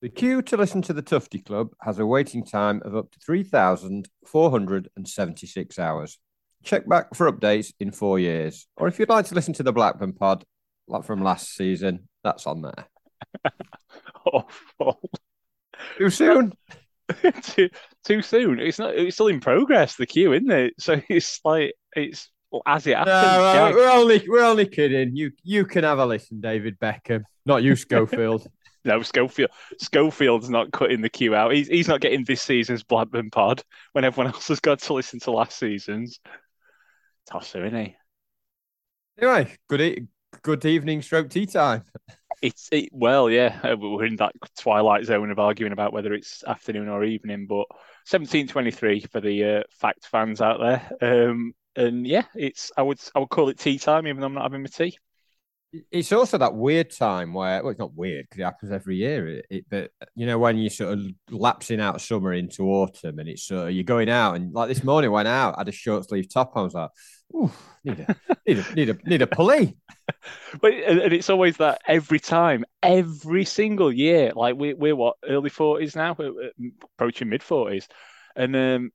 The queue to listen to the Tufty Club has a waiting time of up to 3,476 hours. Check back for updates in four years. Or if you'd like to listen to the Blackburn pod, like from last season, that's on there. Awful. Too soon? too, too soon. It's not. It's still in progress. The queue, isn't it? So it's like it's as it happens. No, we're only we're only kidding. You you can have a listen, David Beckham, not you, Schofield. No, Schofield. Schofield's not cutting the queue out. He's he's not getting this season's Blackburn pod when everyone else has got to listen to last season's. Tosser, isn't he? anyway, good e- good evening, stroke tea time. It's it, well, yeah. uh, We're in that twilight zone of arguing about whether it's afternoon or evening, but seventeen twenty three for the uh, fact fans out there. Um, and yeah, it's I would I would call it tea time, even though I'm not having my tea. It's also that weird time where well, it's not weird because it happens every year. It, it, but you know when you're sort of lapsing out summer into autumn, and it's sort of you're going out, and like this morning, I went out, I had a short sleeve top on. I was like, "Ooh, need a need a need a need a pulley." But and it's always that every time, every single year. Like we we're what early forties now, we're approaching mid forties, and um,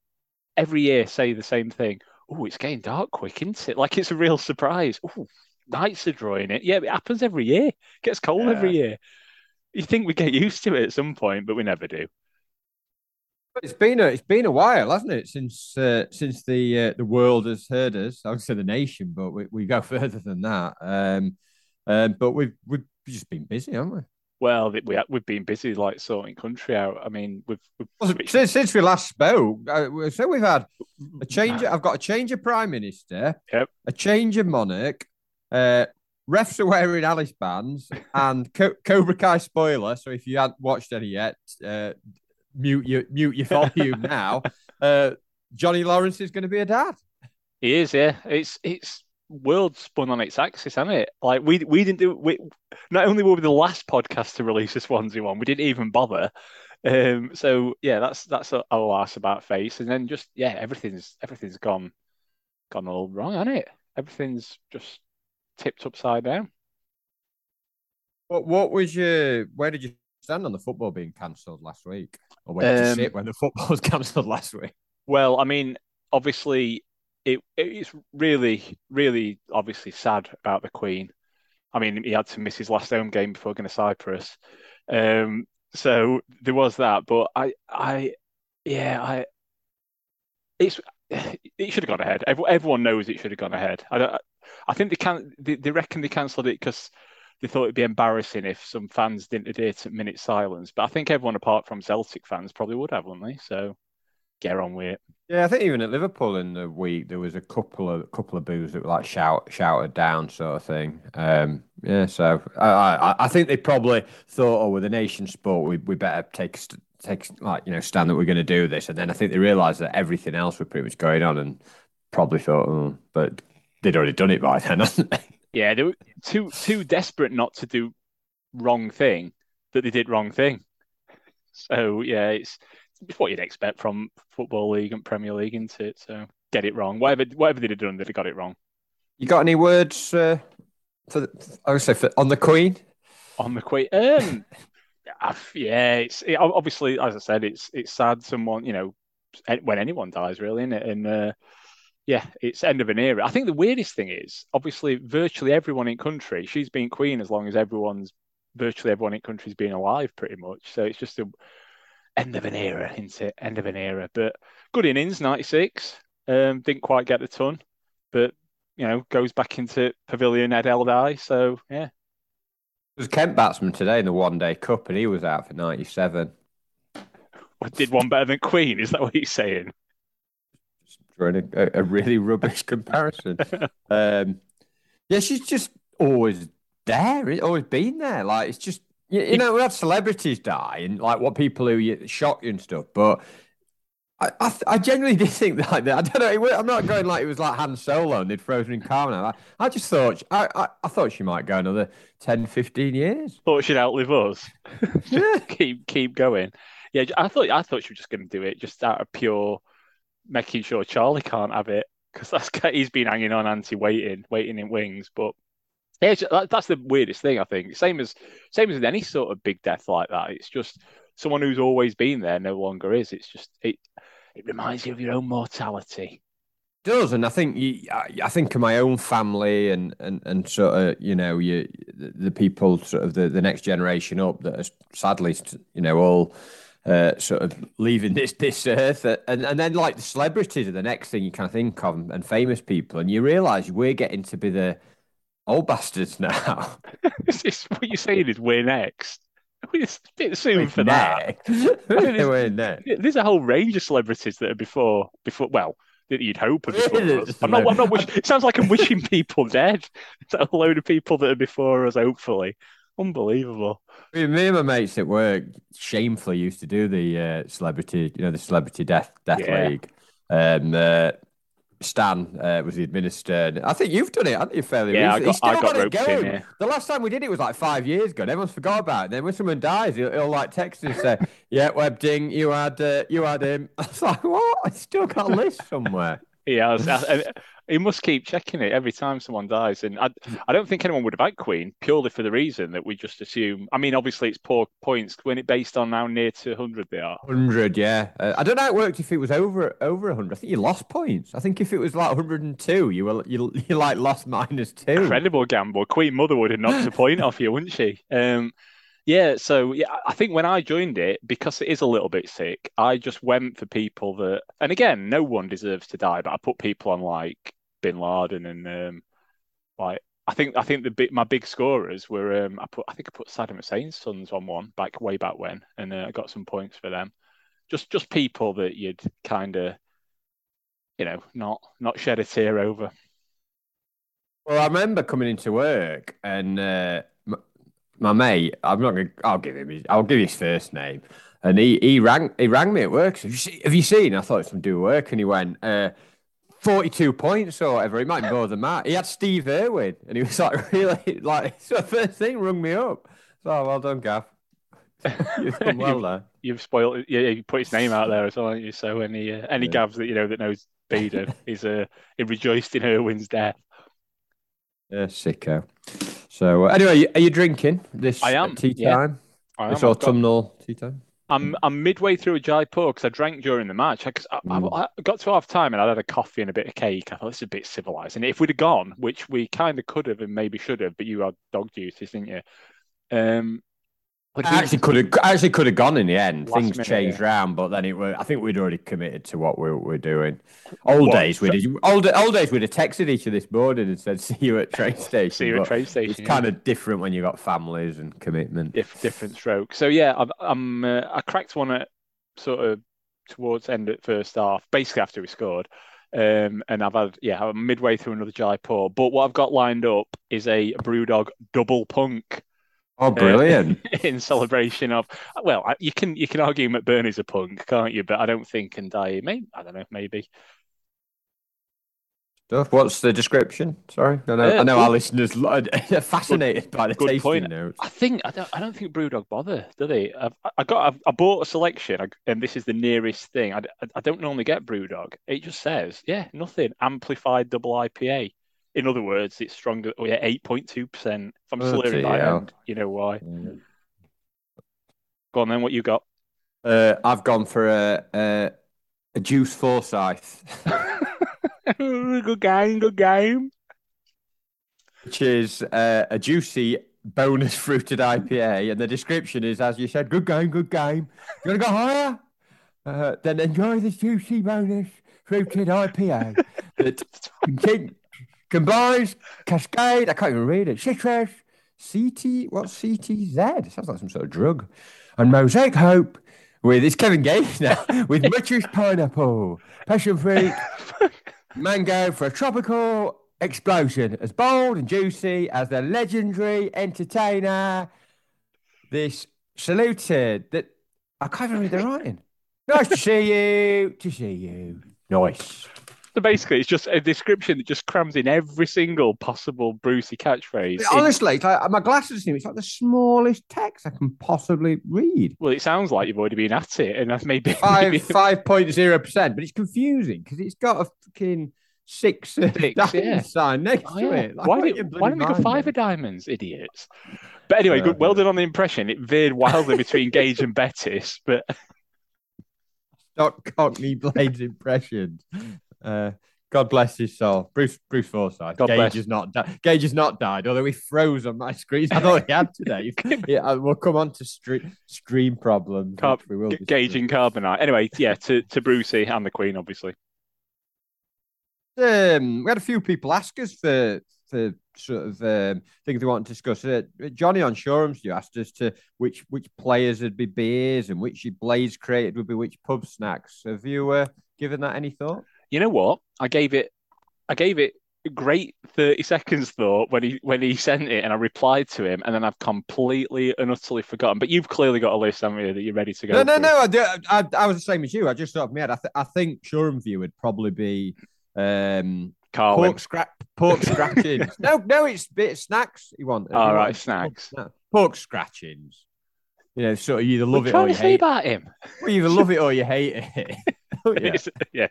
every year say the same thing. Oh, it's getting dark quick, isn't it? Like it's a real surprise. Nights are drawing it. Yeah, it happens every year. It gets cold every year. You think we get used to it at some point, but we never do. But It's been a it's been a while, hasn't it, since uh, since the uh, the world has heard us. I would say the nation, but we, we go further than that. Um, um, but we've we've just been busy, haven't we? Well, we we've been busy like sorting country out. I mean, we've, we've Well, since, since we last spoke, so we've had a change. I've got a change of prime minister, Yep. a change of monarch. Uh, refs are wearing Alice bands and Co- Cobra Kai spoiler. So if you hadn't watched any yet, uh, mute your mute your volume now. Uh, Johnny Lawrence is going to be a dad. He is, yeah. It's it's world spun on its axis, hasn't it? Like we we didn't do we not only were we the last podcast to release a Swansea one, we didn't even bother. Um, so yeah, that's that's a, a loss about face, and then just yeah, everything's everything's gone gone all wrong, hasn't it? Everything's just tipped upside down. What what was your where did you stand on the football being cancelled last week, or where did you Um, sit when the football was cancelled last week? Well, I mean, obviously, it it's really, really obviously sad about the Queen. I mean, he had to miss his last home game before going to Cyprus. Um, so there was that, but I, I, yeah, I, it's it should have gone ahead. Everyone, everyone knows it should have gone ahead. I don't, I think they can. They, they reckon they cancelled it because they thought it'd be embarrassing if some fans didn't adhere to minute silence. But I think everyone apart from Celtic fans probably would have, wouldn't they? So get on with it. Yeah, I think even at Liverpool in the week there was a couple of couple of boos that were like shout shouted down sort of thing. Um, yeah, so I, I I think they probably thought, oh, with a nation sport, we we better take take like you know stand that we're going to do this, and then I think they realised that everything else was pretty much going on, and probably thought, oh, but they'd already done it by then, hadn't they? Yeah, they were too too desperate not to do wrong thing that they did wrong thing. So yeah, it's it's what you'd expect from football league and Premier League, isn't it? So get it wrong. Whatever whatever they'd have done, they'd have got it wrong. You got any words uh, for the, I would say for, on the Queen? On the Queen, um, yeah, it's it, obviously as I said, it's it's sad. Someone you know when anyone dies, really, isn't it? And uh, yeah, it's end of an era. I think the weirdest thing is obviously virtually everyone in country. She's been queen as long as everyone's virtually everyone in country's been alive, pretty much. So it's just a end of an era, isn't it? End of an era. But good innings, ninety six. Um, didn't quite get the ton, but you know goes back into Pavilion Ed Eldai. So yeah, It was Kent batsman today in the one day cup, and he was out for ninety seven. Did one better than Queen? Is that what he's saying? Drawing a, a really rubbish comparison. um, yeah, she's just always there. It's always been there. Like it's just you, you know we had celebrities die and like what people who shock you and stuff, but. I, I, th- I genuinely did think that. Like, that. I don't know. It, I'm not going like it was like Han Solo and they'd frozen in carbon. I, I just thought I, I, I thought she might go another 10, 15 years. Thought she'd outlive us. Yeah. keep keep going. Yeah, I thought I thought she was just going to do it just out of pure making sure Charlie can't have it because that's he's been hanging on anti waiting, waiting in wings. But Yeah, that's the weirdest thing. I think same as same as in any sort of big death like that. It's just someone who's always been there no longer is. It's just it. It reminds you of your own mortality. It does, and I think you, I think of my own family and and and sort of you know you the people sort of the, the next generation up that are sadly you know all uh, sort of leaving this this earth, and and then like the celebrities are the next thing you kind of think of, and famous people, and you realise we're getting to be the old bastards now. is, what you're saying is we're next. It's a bit soon for that. we're next. There's a whole range of celebrities that are before before well that you'd hope are before us. I'm not, I'm not wishing, it sounds like I'm wishing people dead. a load of people that are before us, hopefully. Unbelievable. Me and my mates at work shamefully used to do the uh, celebrity, you know, the celebrity death death yeah. league. Um, uh, Stan uh, was the administrator. I think you've done it, haven't you, fairly yeah, recently? I got, I got roped in, yeah. The last time we did it was like five years ago. And everyone's forgot about it. then when someone dies, he'll, he'll like text and say, "Yeah, Web Ding, you had uh, you had him." I was like, "What? I still got a list somewhere." Yeah, he must keep checking it every time someone dies. And I, I don't think anyone would have had Queen purely for the reason that we just assume. I mean, obviously it's poor points when it based on how near to 100 they are. 100, yeah. Uh, I don't know how it worked if it was over over 100. I think you lost points. I think if it was like 102, you were you, you like lost minus two. Incredible gamble. Queen Mother would have knocked a point off you, wouldn't she? Um, yeah, so yeah, I think when I joined it, because it is a little bit sick, I just went for people that, and again, no one deserves to die, but I put people on like Bin Laden and um, like I think I think the big, my big scorers were um, I put I think I put Saddam Hussein's sons on one back way back when, and uh, I got some points for them. Just just people that you'd kind of, you know, not not shed a tear over. Well, I remember coming into work and. Uh my mate, I'm not gonna. I'll give him. His, I'll give his first name. And he he rang he rang me at work. Have you seen? Have you seen? I thought it was some do work, and he went. Uh, 42 points or whatever. He might be more than that. He had Steve Irwin, and he was like, really, like, so first thing rung me up. So, well done, Gav. You've done well there. You've spoiled. Yeah, you put his name out there as well, aren't you? So any uh, any yeah. Gavs that you know that knows Bader, he's uh, he rejoiced in Irwin's death. Yeah, sicko. So uh, anyway, are you drinking this I am. tea time? Yeah. This autumnal tea time? I'm I'm midway through a Jaipur because I drank during the match. I, I, mm. I, got to half time and I'd had a coffee and a bit of cake. I thought this is a bit civilized. And if we'd have gone, which we kind of could have and maybe should have, but you had dog duties, didn't you? Um, like I actually could have actually could have gone in the end. Things minute, changed yeah. round, but then it were. I think we'd already committed to what we we're doing. Old what? days, we'd old old days we'd have texted each other this morning and said, "See you at train station." See you at train station. It's yeah. kind of different when you got families and commitment. If, different stroke. So yeah, I'm, I'm uh, I cracked one at sort of towards end at first half, basically after we scored. Um, and I've had yeah, I'm midway through another Jaipur. But what I've got lined up is a BrewDog double punk. Oh, brilliant! Uh, in celebration of, well, you can you can argue McBurney's a punk, can't you? But I don't think and die. Maybe I don't know. Maybe. Stuff. What's the description? Sorry, I know, uh, I know our listeners are fascinated good, by the tasting point. notes. I think I don't. I don't think BrewDog bother, do they? I've, I got. I've, i bought a selection, and this is the nearest thing. I, I don't normally get BrewDog. It just says, yeah, nothing. Amplified double IPA. In other words, it's stronger. Oh yeah, eight point two percent. If I'm oh, slurring my end, you know why. Mm. Go on then. What you got? Uh, I've gone for a a, a juice Forsyth. good game. Good game. Which is uh, a juicy bonus fruited IPA, and the description is, as you said, good game, good game. You want to go higher? Uh, then enjoy this juicy bonus fruited IPA that contain, Combines, Cascade, I can't even read it. Citrus, CT, what's CTZ? It sounds like some sort of drug. And Mosaic Hope with, it's Kevin Gates now, with Muchus Pineapple, Passion Fruit, Mango for a tropical explosion, as bold and juicy as the legendary entertainer. This saluted that I can't even read the writing. Nice to see you. To see you. Nice. So basically, it's just a description that just crams in every single possible Brucey catchphrase. Honestly, it's like, uh, my glasses new. It's like the smallest text I can possibly read. Well, it sounds like you've already been at it, and that's maybe five five point zero percent. But it's confusing because it's got a fucking six, uh, six diamonds yeah. sign next Oh, to yeah. it. Like, why did why didn't they go five of diamonds, idiots? But anyway, Yeah, good, well done on the impression. It veered wildly between Gage and Bettis, but Cockney Blades impressions. Uh, God bless his soul, Bruce Bruce Forsyth. God Gage bless. has not di- Gage has not died, although he froze on my screen. I thought he had today. yeah, uh, we'll come on to stream stream problems. Car- we will G- discuss. Gage and Carbonite. Anyway, yeah, to, to Brucey and the Queen, obviously. Um, we had a few people ask us for for sort of um, things they want to discuss. Uh, Johnny on Shorehams, you asked us to which which players would be beers and which Blaze created would be which pub snacks. Have you uh, given that any thought? You know what? I gave it I gave it a great 30 seconds thought when he when he sent it and I replied to him and then I've completely and utterly forgotten. But you've clearly got a list, haven't you, that you're ready to go. No, no, through. no. I, do- I, I was the same as you. I just thought of my head. I, th- I think Shoreham View would probably be um, Carwin. pork scrap, pork scratchings. no, no, it's bit of snacks. You want? All you right, want snacks. Pork, pork scratchings. You know, sort of you either love What it or you you trying to say hate. about him? Well, you either love it or you hate it. Oh, yeah. Yeah,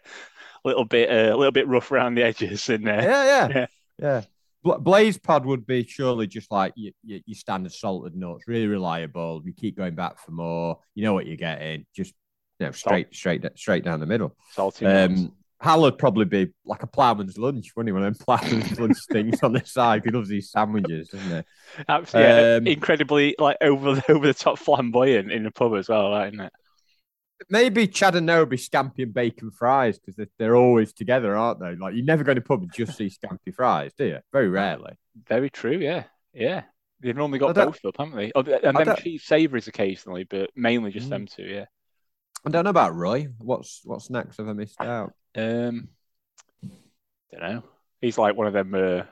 little bit, uh, a little bit rough around the edges, and uh, yeah, yeah, Yeah. yeah. Bla- Blades Pod would be surely just like you, you, you standard salted nuts, really reliable. You keep going back for more. You know what you're getting. Just you know, straight, straight, straight down the middle. salty. nuts. Um, Hal would probably be like a ploughman's lunch, wouldn't he? One of them ploughman's lunch things on the side. He loves these sandwiches, doesn't he? Absolutely, um, incredibly like over the over the top flamboyant in the pub as well, right, isn't it? Maybe Chad and Noby scampi and bacon fries because they're, they're always together, aren't they? Like you never go to pub and just see scampi fries, do you? Very rarely. Very true. Yeah, yeah. They've normally got both up, haven't they? Oh, and then cheese savouries occasionally, but mainly just Mm. them two. Yeah. I don't know about Roy. What's what snacks have I missed out? Um, don't know. He's like one of them. Uh,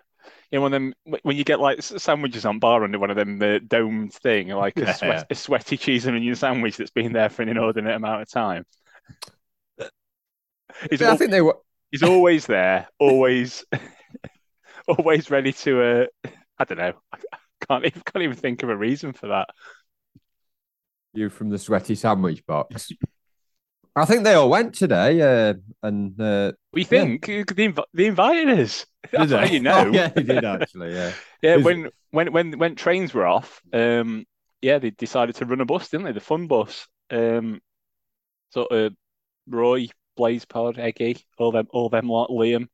you know, one of them when you get like sandwiches on bar under one of them the domed thing, like a, Yeah, sweat, yeah. a sweaty cheese and onion sandwich that's been there for an inordinate amount of time. He's, Yeah, I think they were. he's always there, always, always ready to. Uh, I don't know. I can't even can't even think of a reason for that. You from the sweaty sandwich box. I think they all went today, uh, and uh, We Yeah. think they, inv- they invited us. That's did how they? you know. Oh, yeah, they did actually. Yeah. Yeah, Is- when when when when trains were off, um, yeah, they decided to run a bus, didn't they? The fun bus. Um, sort of Roy, Blades Pod, Eggy, all them, all them lot, Liam.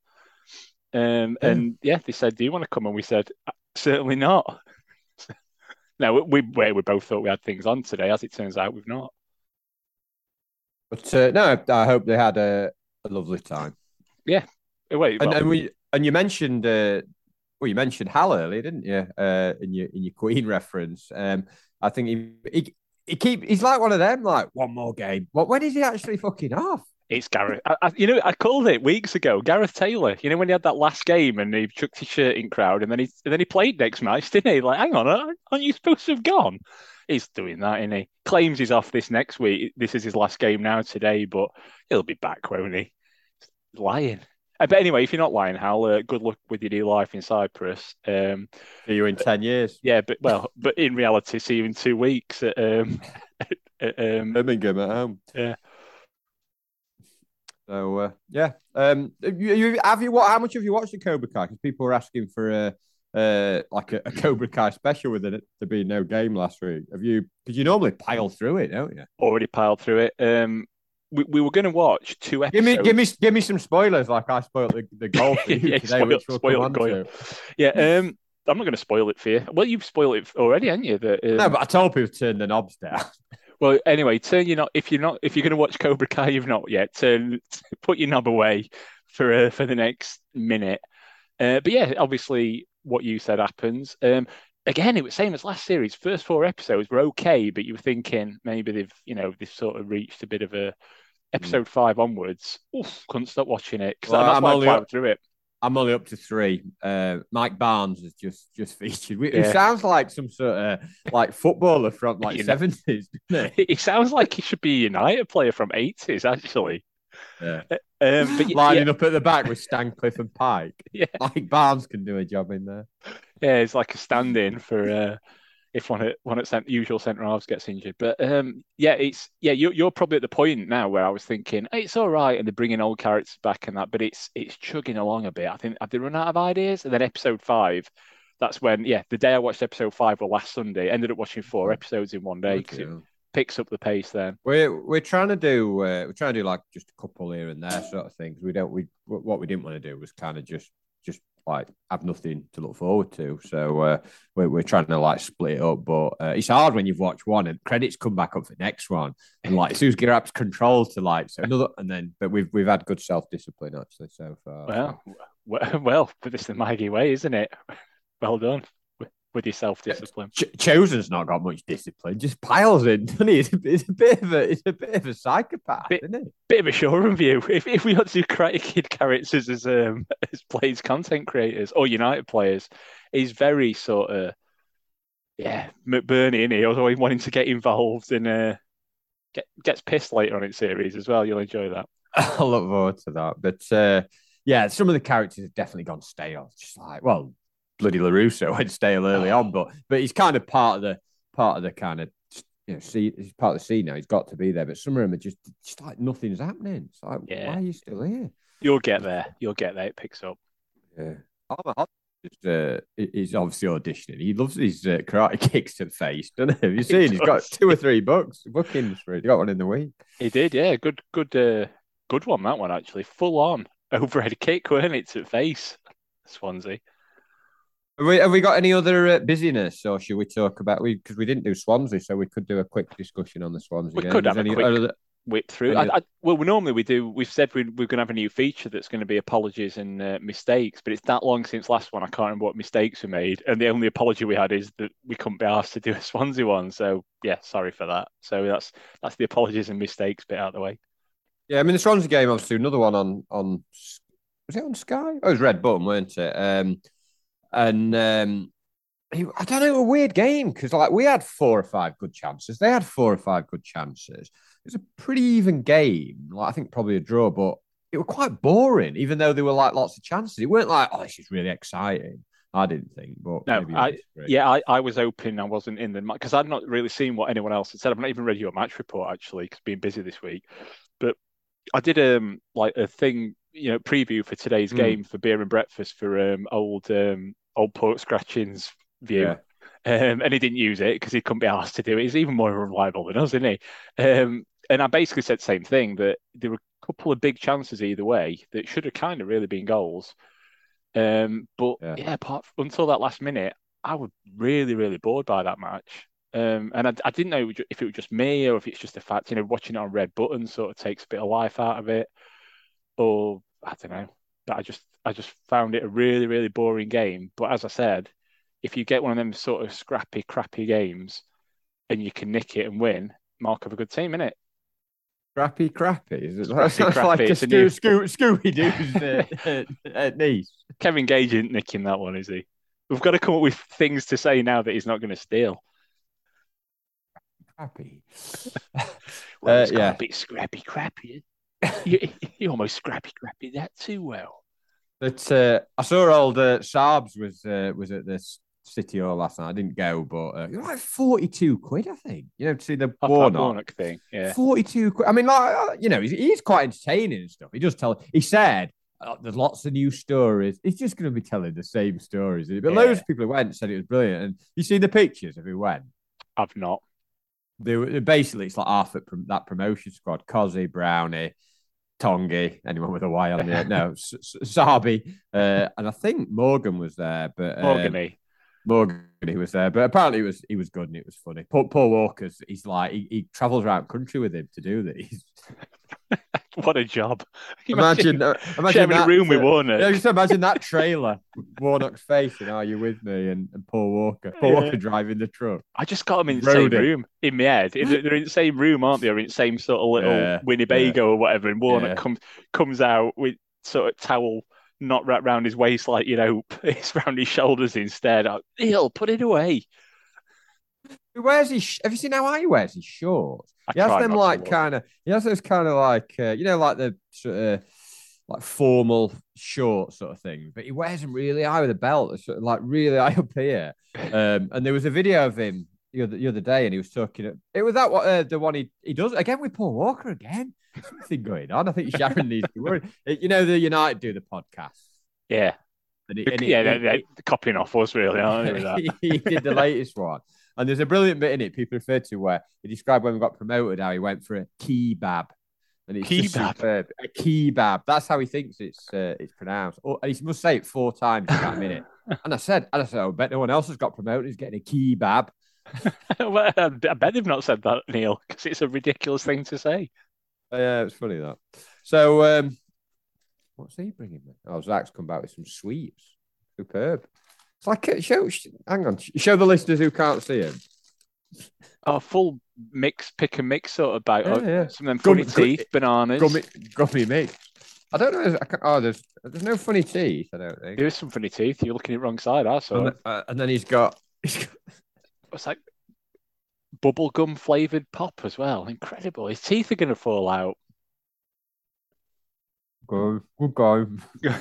Um, Yeah. and yeah, they said, "Do you want to come?" And we said, "Uh, "Certainly not." no, we we we both thought we had things on today. As it turns out, we've not. But uh, no, I hope they had a, a lovely time. Yeah. wait, And, well, and we and you mentioned uh, well, you mentioned Hal earlier, didn't you? Uh, in your in your Queen reference. Um, I think he he, he keep he's like one of them, like one more game. What when is he actually fucking off? It's Gareth. I, I, you know, I called it weeks ago. Gareth Taylor. You know when he had that last game and he chucked his shirt in crowd, and then he and then he played next match, didn't he? Like, hang on, aren't aren't you supposed to have gone? He's doing that, isn't he? Claims he's off this next week. This is his last game now today, but he'll be back, won't he? Lying. Uh, But anyway, if you're not lying, Hal, uh, good luck with your new life in Cyprus. Um, See you in ten years. yeah, but well, but in reality, see you in two weeks at um, at, um, Birmingham at home. Yeah. So uh, yeah, um, you, you have you what? How much have you watched the Cobra Kai? Because people are asking for a uh, like a, a Cobra Kai special with it there being no game last week. Have you? Because you normally pile through it, don't you? already piled through it. Um, we, we were going to watch two Give me, give me, give me some spoilers, like I spoiled the, the goal for you yeah, today, spoiled, which we'll spoiled, come on Yeah, um, I'm not going to spoil it for you. Well, you've spoiled it already, haven't you? That, um, No, but I told people to turn the knobs down. well, anyway, turn your not if you're not if you're going to watch Cobra Kai, you've not yet. Turn put your knob away for uh, for the next minute. Uh, but yeah, obviously, what you said happens. Um, again, it was same as last series. First four episodes were okay, but you were thinking maybe they've you know they've sort of reached a bit of a episode five onwards. Oof, couldn't stop watching it because Well, that's I'm why only plowed up- through it. I'm only up to three. Uh, Mike Barnes has just just featured. It Yeah. sounds like some sort of like footballer from like seventies, it? He sounds like he should be a United player from 80s, actually. Yeah. Um, but yeah, Lining up at the back with Stancliffe and Pike. Yeah. Like Barnes can do a job in there. yeah, it's like a stand-in for. Uh, if one at one at cent, usual centre halves gets injured. But um, yeah, it's yeah, you're you're probably at the point now where I was thinking hey, it's all right, and they're bringing old characters back and that, but it's it's chugging along a bit. I think have they run out of ideas? And then episode five, that's when yeah, the day I watched episode five or last Sunday, ended up watching four episodes in one day because it picks up the pace. Then we're we're trying to do uh, we're trying to do like just a couple here and there sort of things. We don't we what we didn't want to do was kind of just just like have nothing to look forward to. So uh, we're, we're trying to like split it up, but uh, it's hard when you've watched one and credits come back up for the next one, and like soon as Garap's control to like so another, and then but we've we've had good self discipline actually so far. Well, well, well, but it's the Maggie way, isn't it? Well done with your self discipline. Ch- Chozen's not got much discipline, just piles in, doesn't he? It's a, it's a bit of a it's a bit of a psychopath, bit, isn't it? Bit of a Shoreham View. If if we had to create Kid characters as um as plays content creators or United players, he's very sort of yeah McBurney, and he? Always wanting to get involved and uh get, gets pissed later on in series as well. You'll enjoy that. I look forward to that, but. uh yeah, some of the characters have definitely gone stale. Just like, well, bloody LaRusso went stale early on, but but he's kind of part of the part of the kind of you know, see he's part of the scene now. He's got to be there, but some of them are just just like nothing's happening. It's like, yeah. why are you still here? You'll get there. You'll get there. It picks up. Yeah. Just, uh, he's obviously auditioning. He loves these uh, karate kicks to the face, doesn't he? Have you seen? He he's got two or three books, bookings for it. He got one in the week. He did, yeah. Good, good, uh, good one. That one actually, full on overhead kick, weren't it? To face, Swansea. Have we, have we got any other uh, busyness, or should we talk about we because we didn't do Swansea, so we could do a quick discussion on the Swansea. We game. could have any, a quick other, whip through. I, I, well, normally we do. We've said we, are going to have a new feature that's going to be apologies and uh, mistakes, but it's that long since last one. I can't remember what mistakes we made, and the only apology we had is that we couldn't be asked to do a Swansea one. So yeah, sorry for that. So that's that's the apologies and mistakes bit out of the way. Yeah, I mean the Swansea game, obviously another one on on was it on Sky? Oh, it was Red Button, weren't it? Um, and um, I don't know, a weird game because like we had four or five good chances. They had four or five good chances. It was a pretty even game. Like I think probably a draw, but it was quite boring, even though there were like lots of chances. It weren't like, oh, this is really exciting. I didn't think, but no, I, yeah, I, I was hoping I wasn't in the because I'd not really seen what anyone else had said. I've not even read your match report actually because being busy this week. But I did um like a thing, you know, preview for today's mm. game for beer and breakfast for um old um old pork scratchings view. Yeah. Um, and he didn't use it because he couldn't be asked to do it. He's even more reliable than us, isn't he? Um, and I basically said the same thing that there were a couple of big chances either way that should have kind of really been goals. Um, but yeah, yeah apart, until that last minute, I was really, really bored by that match. Um, and I, I, didn't know if it was just me or if it's just the fact, you know, watching it on red button sort of takes a bit of life out of it, or I don't know. But I just, I just found it a really, really boring game. But as I said, if you get one of them sort of scrappy, crappy games, and you can nick it and win, mark of a good team, innit? Scrappy, crappy. Is it scrappy, like, crappy. like a Scoo- new... Scoo- Scooby Doo's uh, niece? Kevin Gage isn't nicking that one, is he? We've got to come up with things to say now that he's not going to steal crappy. well, uh, yeah. bit scrappy crappy. you, you almost scrappy crappy that too well. But uh, I saw old uh, Saabs was uh, was at this City Hall last night. I didn't go, but uh, you're like forty two quid, I think. You know, to see the Warnock. Warnock thing. Yeah, forty two quid. I mean, like uh, you know, he's, he's quite entertaining and stuff. He just tell. He said uh, there's lots of new stories. He's just going to be telling the same stories. But yeah. loads of people who went said it was brilliant. And you see the pictures of who went. I've not they were basically it's like half at that promotion squad: Cozzy, Brownie, Tongi, anyone with a Y on there? no, Sabi, uh, and I think Morgan was there, but um, Morgany. Morgan, he was there, but apparently he was he was good and it was funny. Paul, Paul Walker's he's like he, he travels around country with him to do these. what a job! Imagine, uh, imagine, imagine sharing that, a room with Warner. Yeah, just imagine that trailer, Warnock's face, and "Are you with me?" and, and Paul Walker, Paul yeah. Walker driving the truck. I just got them in the same room in my head. They're in the same room, aren't they? Or in the same sort of little yeah. Winnebago yeah. or whatever. And Warnock comes comes out with sort of towel not wrapped around his waist like you know it's around his shoulders instead. Neil, put it away. Where's he? Have you seen how high he wears his shorts? I he has them like kind of. He has those kind of like uh, you know like the sort of like formal short sort of thing, but he wears them really high with a belt, sort of like really high up here. Um, and there was a video of him the other, the other day, and he was talking. It was that what uh, the one he, he does again with Paul Walker again. Something going on. I think Sharon needs to be worried. You know, the United do the podcast. Yeah. And it, and yeah, it, they're, they're copying off us, really, aren't they? he did the latest one. And there's a brilliant bit in it people refer to where he described when we got promoted how he went for a kebab. And it's Kebab? superb. A kebab. That's how he thinks it's uh, it's pronounced. Oh, he must say it four times in that minute. And I said, and I said, oh, I bet no one else has got promoted. He's getting a kebab. well, I bet they've not said that, Neil, because it's a ridiculous thing to say. Uh, yeah, it's funny that. So, um, what's he bringing me? Oh, Zach's come back with some sweets. Superb. It's like a show. Hang on, show the listeners who can't see him. Oh, full mix, pick and mix sort of bite. Yeah, yeah. Some of them Gummy- funny teeth, bananas. Gummy, gummy mix. I don't know. I oh, there's there's no funny teeth. I don't think. There is some funny teeth. You're looking at the wrong side. I saw. And, then- uh, and then he's got. He's got It's like bubblegum flavored pop as well. Incredible. His teeth are going to fall out. go, good go.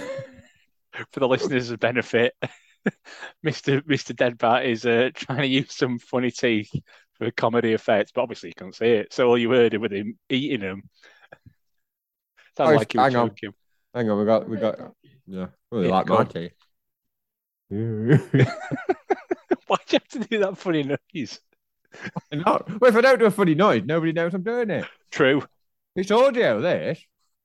For the listeners' benefit, Mr. Mr. Deadbat is uh, trying to use some funny teeth for comedy effects, but obviously you can't see it. So all you heard it with him eating them. Sounded Oh, like was hang on. joking. Hang on, we got we got. Yeah, really Yeah, like my teeth. Why'd you have to do that funny noise? no, well, if I don't do a funny noise, nobody knows I'm doing it. True. It's audio. This.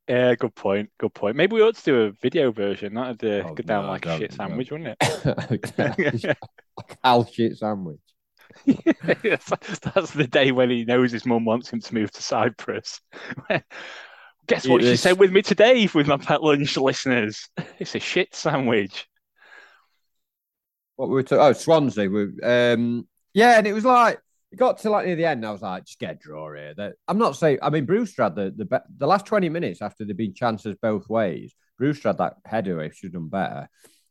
Yeah, good point. Good point. Maybe we ought to do a video version. That'd uh, Oh, go down no, like a shit no. sandwich, wouldn't it? Al shit sandwich. that's, that's the day when he knows his mum wants him to move to Cyprus. Guess what It she is- said with me today with my pet lunch listeners? It's a shit sandwich. What we were talking? Oh, Swansea. We, um, yeah, and it was like it got to like near the end. I was like, just get a draw here. That I'm not saying. I mean, Brewster had the the be- the last 20 minutes after there'd been chances both ways. Brewster had that header. He should have done better.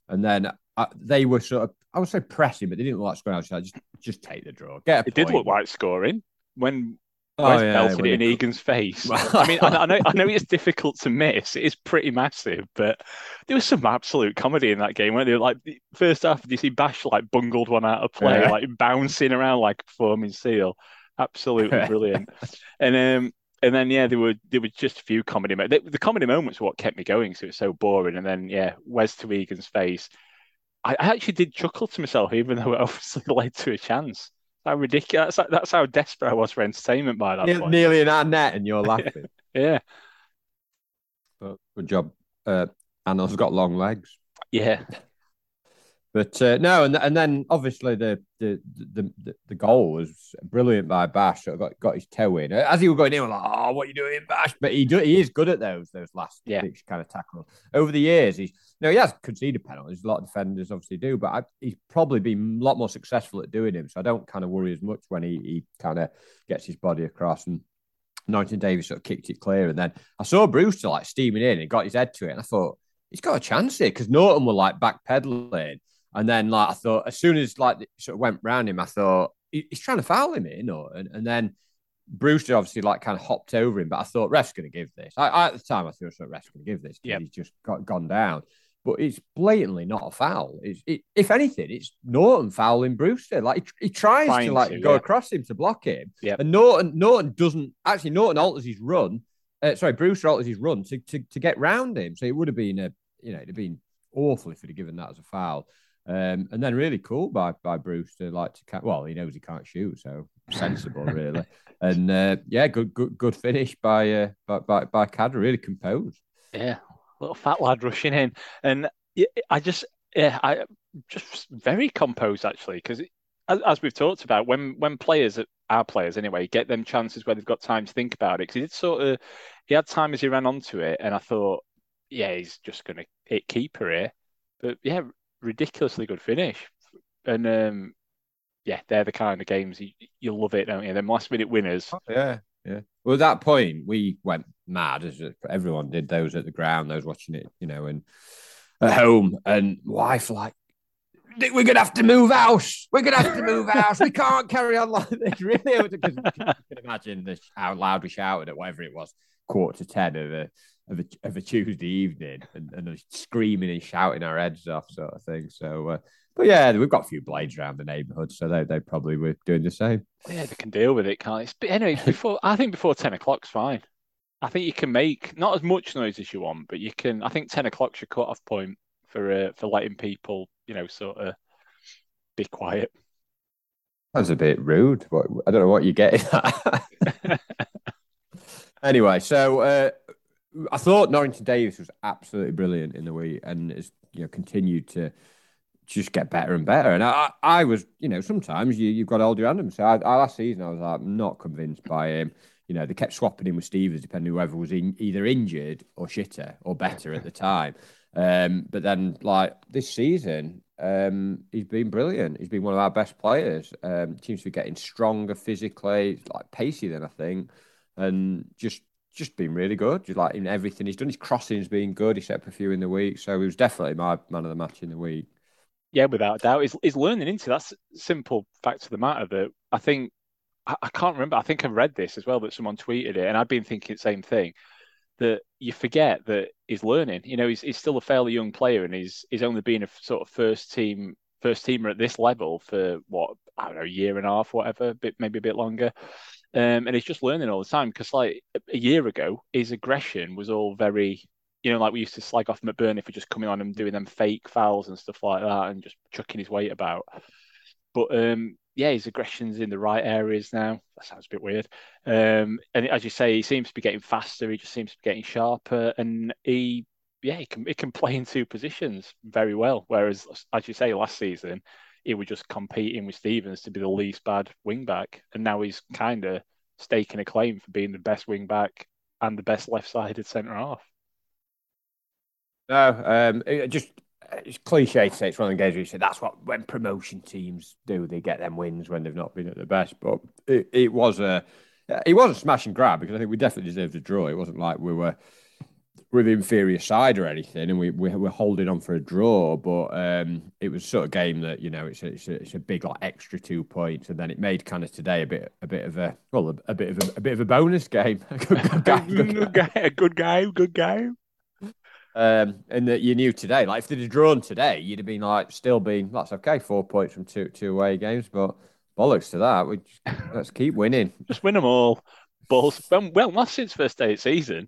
And then uh, they were sort of, I would say pressing, but they didn't look like scoring. I was like, just just take the draw. Get a It did look like scoring when Oh, Wes yeah, belted it in Egan's face. I mean, I, I know I know it's difficult to miss. It is pretty massive, but there was some absolute comedy in that game. Weren't there? Like the first half, you see Bash like bungled one out of play, Yeah. like bouncing around like a foaming seal? Absolutely brilliant. and um, and then yeah, there were there were just a few comedy. Mo- the, the comedy moments were what kept me going, so it was so boring. And then yeah, Wes to Egan's face. I, I actually did chuckle to myself, even though it obviously led to a chance. How ridiculous! That's, that's how desperate I was for entertainment by that Ne- point. nearly in our net, and you're laughing. Yeah, but good job. Uh, Anna's got long legs. yeah, But uh, no, and and then obviously the the the the, the goal was brilliant by Bash. Sort of got got his toe in as he was going in. We're like, oh, what are you doing, Bash? But he do, he is good at those those last Yeah. kind of tackles. Over the years, he's no, he has conceded penalties. A lot of defenders obviously do, but I, he's probably been a lot more successful at doing him. So I don't kind of worry as much when he he kind of gets his body across and. Norrington Davis sort of kicked it clear, and then I saw Brewster like steaming in and got his head to it, and I thought he's got a chance here because Norrington were like backpedaling, and then like I thought, as soon as like it sort of went round him, I thought he's trying to foul him here, no? And, then Brewster obviously like kind of hopped over him, but I thought ref's going to give this. I, I at the time I thought ref's going to give this. Yep. he's just got gone down. But it's blatantly not a foul. It's it, if anything, it's Norrington fouling Brewster. Like he, he tries to like to, go yeah. across him to block him, Yep. and Norrington Norrington doesn't actually. Norrington alters his run. Uh, sorry, Brewster alters his run to, to to get round him. So it would have been a you know it'd have been awful if he'd have given that as a foul. Um, and then really cool by by Brewster, like to ca- well, he knows he can't shoot, so sensible really. And uh, yeah, good good good finish by uh, by by, by Cadder, really composed. yeah. Little fat lad rushing in, and I just yeah, I just very composed actually because as, we've talked about, when when players, our players anyway, get them chances where they've got time to think about it, because he did sort of he had time as he ran onto it, and I thought, yeah, he's just going to hit keeper here, but yeah, ridiculously good finish, and um. Yeah, they're the kind of games you, you love it, don't you? Them last minute winners. Yeah, yeah. Well, at that point, we went mad as everyone did. Those at the ground, those watching it, you know, and at home. And wife like, we're gonna have to move house. We're gonna have to move house. We can't carry on like this. Really, because you can imagine the, how loud we shouted at whatever it was, quarter to ten of a of a, of a Tuesday evening, and, and screaming and shouting our heads off, sort of thing. So, uh, but yeah, we've got a few blades around the neighbourhood, so they they probably were doing the same. Yeah, they can deal with it, can't they? But anyway, before I think before ten o'clock's fine. I think you can make not as much noise as you want, but you can. I think ten o'clock's your cut off point for uh, for letting people, you know, sort of be quiet. That's a bit rude. I don't know what you're getting at. anyway, so uh, I thought Norrington Davis was absolutely brilliant in the week, and has you know continued to just get better and better. And I, I was, you know, sometimes you, you've got to hold your hand So I, I, last season, I was like, not convinced by him. You know, they kept swapping him with Stevens, depending whoever was in, either injured or shitter or better at the time. Um, but then, like this season, um, he's been brilliant. He's been one of our best players. Um, seems to be getting stronger physically, like pacey than I think, and just just been really good. Just like in everything he's done, his crossing's been good. He set up a few in the week, so he was definitely my man of the match in the week. Yeah, without a doubt, is he's learning into that simple fact of the matter that I think I, I can't remember. I think I've read this as well that someone tweeted it, and I've been thinking the same thing that you forget that he's learning. You know, he's, he's still a fairly young player, and he's he's only been a sort of first team first teamer at this level for what I don't know, a year and a half, whatever, bit maybe a bit longer. Um, and he's just learning all the time because, like a year ago, his aggression was all very, you know, like we used to slag off McBurney for just coming on and doing them fake fouls and stuff like that, and just chucking his weight about. But um, yeah, his aggression's in the right areas now. That sounds a bit weird. Um, and as you say, he seems to be getting faster. He just seems to be getting sharper, and he, yeah, he can he can play in two positions very well. Whereas, as you say, last season he was just competing with Stevens to be the least bad wing back, and now he's kind of staking a claim for being the best wing back and the best left-sided centre half. No, um, it just it's cliche to say it's one of the games where you say that's what when promotion teams do, they get them wins when they've not been at the best. But it, it was a it was a smash and grab because I think we definitely deserved a draw. It wasn't like we were with inferior side or anything, and we, we we're holding on for a draw. But um, it was sort of game that you know it's a, it's a, it's a big like extra two points, and then it made kind of today a bit a bit of a well a, a bit of a, a, bit of a bonus game. a good, a good game, good game. Um, and that you knew today, like if they'd have drawn today, you'd have been like still been that's okay, four points from two two away games, but bollocks to that. We just, let's keep winning, just win them all. Balls. Well, not since first day of season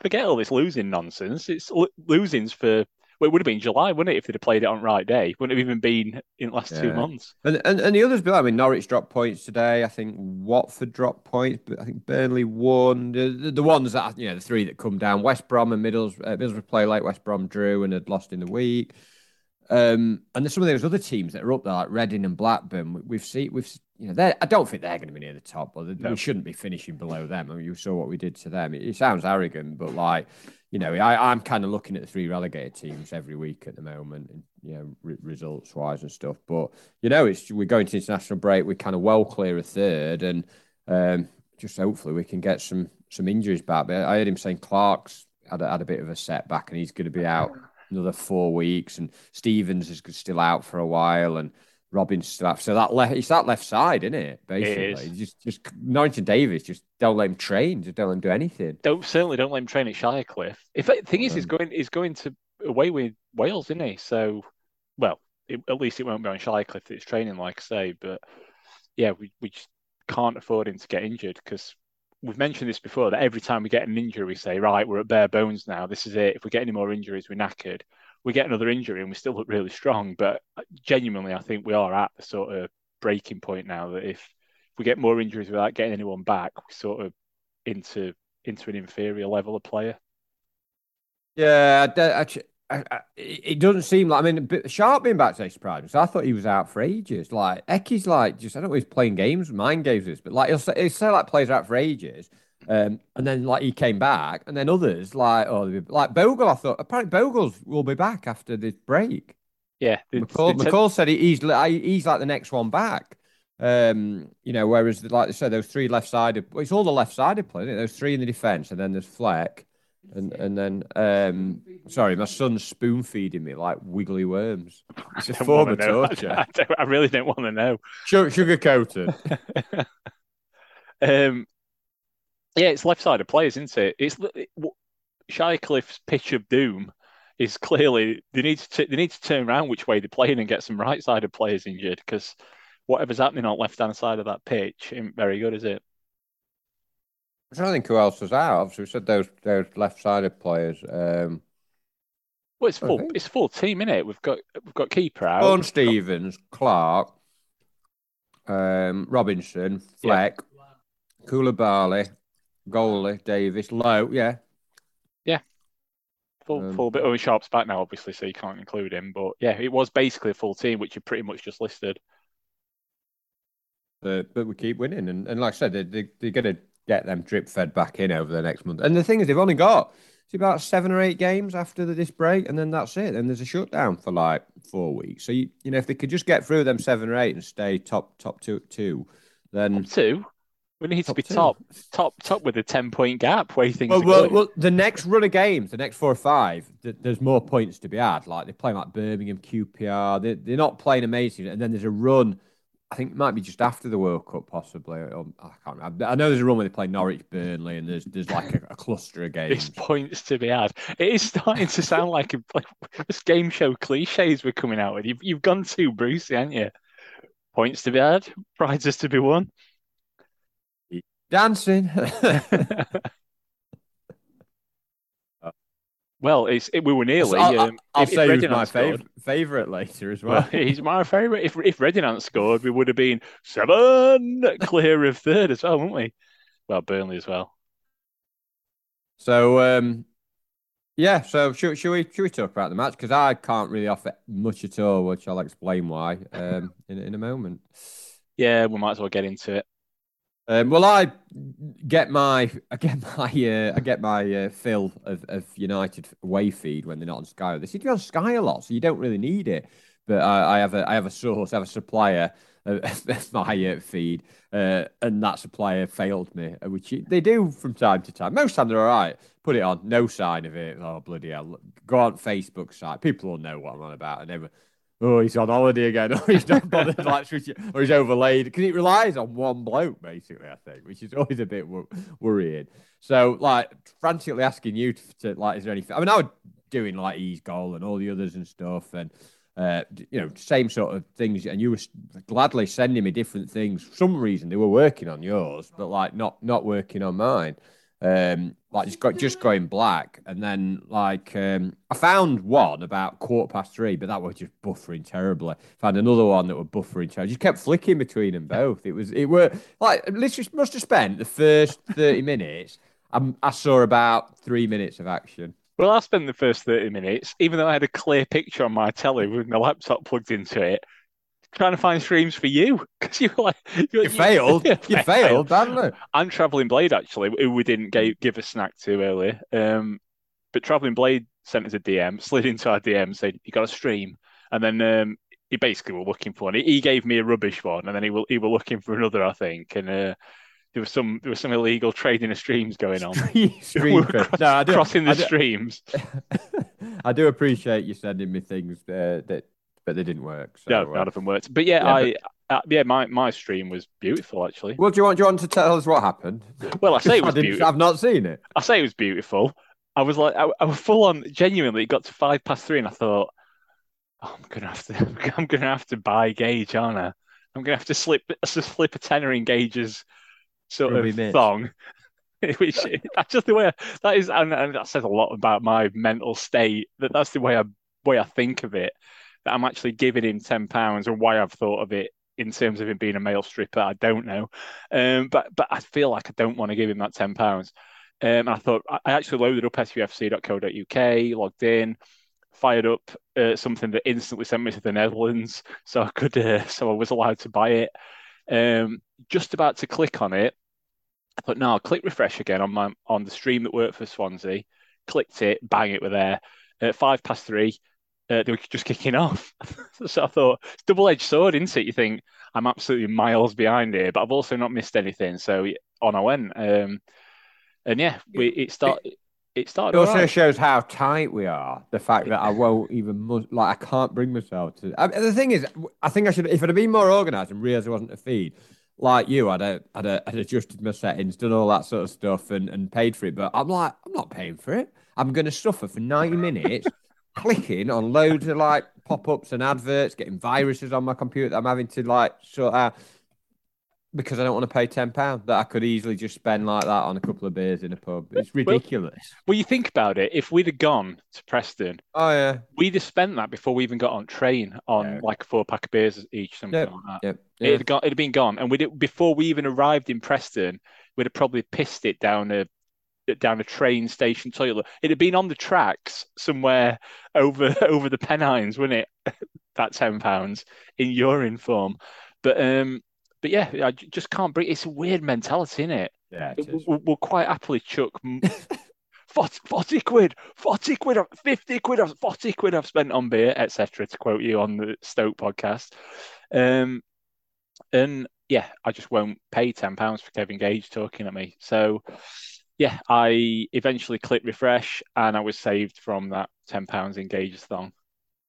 forget all this losing nonsense. It's lo- losings for well, it would have been July, wouldn't it, if they'd have played it on right day? Wouldn't have even been in the last yeah. two months. And, and and the others, I mean, Norwich dropped points today. I think Watford dropped points, but I think Burnley won. The, the ones that you know, the three that come down: West Brom and Middles. Uh, Middlesbrough play late. West Brom drew and had lost in the week. Um, and there's some of those other teams that are up there, like Reading and Blackburn. We've seen, we've you know, I don't think they're going to be near the top, but no. we shouldn't be finishing below them. I mean, you saw what we did to them. It, it sounds arrogant, but like, you know, I, am kind of looking at the three relegated teams every week at the moment, and you know, re- results wise and stuff. But you know, it's we're going to international break. We're kind of well clear a third, and um, just hopefully we can get some some injuries back. But I heard him saying Clark's had a, had a bit of a setback, and he's going to be out another four weeks, and Stevens is still out for a while, and Robin's out. So that left, it's that left side, isn't it? Basically, it just just Norrington Davis, just don't let him train, just don't let him do anything. Don't certainly don't let him train at Shirecliffe. If the thing is, um, he's going he's going to away with Wales, isn't he? So, well, it, at least it won't be on Shirecliffe. It's training, like I say, but yeah, we we just can't afford him to get injured because we've mentioned this before that every time we get an injury, we say, right, we're at bare bones now. This is it. If we get any more injuries, we're knackered. We get another injury and we still look really strong. But genuinely, I think we are at the sort of breaking point now that if, we get more injuries without getting anyone back, we're sort of into into an inferior level of player. Yeah, actually, it doesn't seem like I mean Sharp being back today surprised me. So I thought he was out for ages. Like Ecky's like just I don't know he's playing games, mind games this, but like he'll say, he'll say like plays out for ages. Um, and then like he came back, and then others like oh like Bogle. I thought apparently Bogle's will be back after this break. Yeah, McCall, McCall said he's he's like the next one back. Um, you know, whereas like they said, those three left sided. Well, it's all the left sided players. There's three in the defense, and then there's Fleck and and then um, sorry, my son's spoon feeding me like wiggly worms. It's a form of torture. I, I, I, really don't want to know. Sugar coated. um, yeah, it's left-sided players, isn't it? It's it, Shirecliffe's pitch of doom is clearly they need to they need to turn around which way they're playing and get some right-sided players injured because whatever's happening on left-hand side of that pitch isn't very good, is it? I don't think who else was out. Obviously, we said those those left-sided players. Um, well, it's full. It's full team, isn't it? We've got we've got keeper out. Vaughan Stevens, Clark, um, Robinson, Fleck, yeah. Koulibaly, goalie, Davis, Lowe. Yeah, yeah. Full um, full bit. Owen Sharp's back now, obviously, so you can't include him. But yeah, it was basically a full team, which you pretty much just listed. But, but we keep winning, and, and like I said, they, they, they're going to get them drip fed back in over the next month. And the thing is, they've only got it's about seven or eight games after the, this break, and then that's it. And there's a shutdown for like four weeks. So you, you know, if they could just get through them seven or eight and stay top top two two, then top two. We need to be two. top, top, top with a ten point gap. Where you think? Well, well, well, the next run of games, the next four or five, th- there's more points to be had. Like they're playing like Birmingham, QPR. They, they're not playing amazing, and then there's a run I think it might be just after the World Cup, possibly. Or, I can't remember. I know there's a run where they play Norwich, Burnley, and there's there's like a, a cluster of games. There's points to be had. It is starting to sound like, a, like this game show cliches we're coming out with. You've you've gone too Brucey, haven't you? Points to be had, prizes to be won. Dancing. Well, it's it, we were nearly. I'll, um, I'll if, say if he's my fav- favourite later as well. well he's my favourite. If if Reading hadn't scored, we would have been seven clear of third as well, wouldn't we? Well, Burnley as well. So, um, yeah. So, should, should we should we talk about the match? Because I can't really offer much at all, which I'll explain why um, in in a moment. Yeah, we might as well get into it. Um, well, I get my I get my uh, I get my uh, fill of, of United away feed when they're not on Sky. They seem to be on Sky a lot, so you don't really need it. But I, I have a I have a source, I have a supplier of my uh, feed, uh, and that supplier failed me, uh, which they do from time to time. Most time they're all right. Put it on, no sign of it. Oh bloody hell! Go on Facebook site, people will know what I'm on about, and everyone oh, he's on holiday again, or he's not bothered like or he's overlaid because it relies on one bloke basically. I think, which is always a bit wor- worrying. So, like, frantically asking you to, to, like, is there anything? I mean, I was doing like E's goal and all the others and stuff, and uh, you know, same sort of things. And you were gladly sending me different things. For some reason they were working on yours, but like not not working on mine um, like just got just going black, and then like um, I found one about quarter past three, but that was just buffering terribly. Found another one that were buffering terribly. Just kept flicking between them both. It was it were like literally must have spent the first thirty minutes. I, I saw about three minutes of action. Well, I spent the first 30 minutes, even though I had a clear picture on my telly with my laptop plugged into it, trying to find streams for you because you like you, you failed. You, you failed, badly. And Traveling Blade actually, who we didn't give, give a snack to earlier. Um, but Traveling Blade sent us a DM, slid into our DM, said you got a stream, and then um, he basically were looking for one. He, he, gave me a rubbish one, and then he will he were looking for another, I think, and. Uh, there was some there was some illegal trading of streams going on. Stream, we cross, no, I do, crossing the I do, streams. I do appreciate you sending me things uh, that but they didn't work. So, no, none of them worked. But yeah, yeah I but... uh, yeah, my, my stream was beautiful actually. Well, do you want do you want to tell us what happened? Well, I say it was beautiful. I've not seen it. I say it was beautiful. I was like, I, I was full on. Genuinely, it got to five past three, and I thought, oh, I'm gonna have to, I'm gonna have to buy Gage, aren't I? I'm gonna have to slip, slip a tenner in Gage's sort Ruby of thong. Which that's just the way I, that is, and, and that says a lot about my mental state. That that's the way I way I think of it that I'm actually giving him ten pounds, or why I've thought of it in terms of him being a male stripper, I don't know. Um, but but I feel like I don't want to give him that ten pounds. Um, and I thought I actually loaded up sufc.co.uk, logged in, fired up uh, something that instantly sent me to the Netherlands, so I could uh, so I was allowed to buy it. Um, just about to click on it, I thought, no, I'll click refresh again on my on the stream that worked for Swansea. Clicked it, bang, it were there. At five past three, uh, they were just kicking off. so I thought it's double edged sword, isn't it? You think I'm absolutely miles behind here, but I've also not missed anything. So on I went. Um, and yeah, we it started. it started. It also alright. shows how tight we are. The fact that I won't even like I can't bring myself to. I the thing is, I think I should if I'd have been more organised and realised it wasn't a feed like you. I'd have, I'd, have, I'd adjusted my settings, done all that sort of stuff, and and paid for it. But I'm like, I'm not paying for it. I'm going to suffer for ninety minutes. Clicking on loads of like pop-ups and adverts, getting viruses on my computer that I'm having to like sort out because I don't want to pay ten pounds that I could easily just spend like that on a couple of beers in a pub. It's ridiculous. Well, you think about it. If we'd have gone to Preston, oh yeah, we'd have spent that before we even got on train on Yeah. like a four pack of beers each, something Yep. like that. yep, It'd yeah. have gone, it'd been gone, and we'd before we even arrived in Preston, we'd have probably pissed it down a down a train station toilet. It'd have been on the tracks somewhere over over the Pennines, wouldn't it? that ten pounds in urine form, but um, but yeah, I just can't bring. It's a weird mentality, isn't it? yeah it is. We'll, we'll quite happily chuck 40, 40 quid, 40 quid, 50 quid, 40 quid I've spent on beer, etc. To quote you on the Stoke podcast. Um, and yeah, I just won't pay £10 for Kevin Gage talking at me. So yeah, I eventually clicked refresh and I was saved from that £10 in Gage's thong.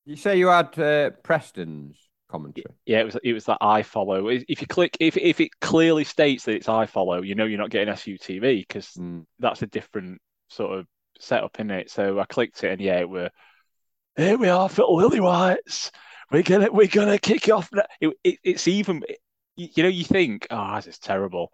You say you had uh, Preston's commentary. Yeah, it was it was that iFollow. If you click, if if it clearly states that it's iFollow, you know you're not getting SUTV because Mm. that's a different sort of setup in it. So I clicked it, and yeah, it were here we are for Lily Whites. We're gonna we're gonna kick off. now." It, it, it's even you, you know you think oh this is terrible.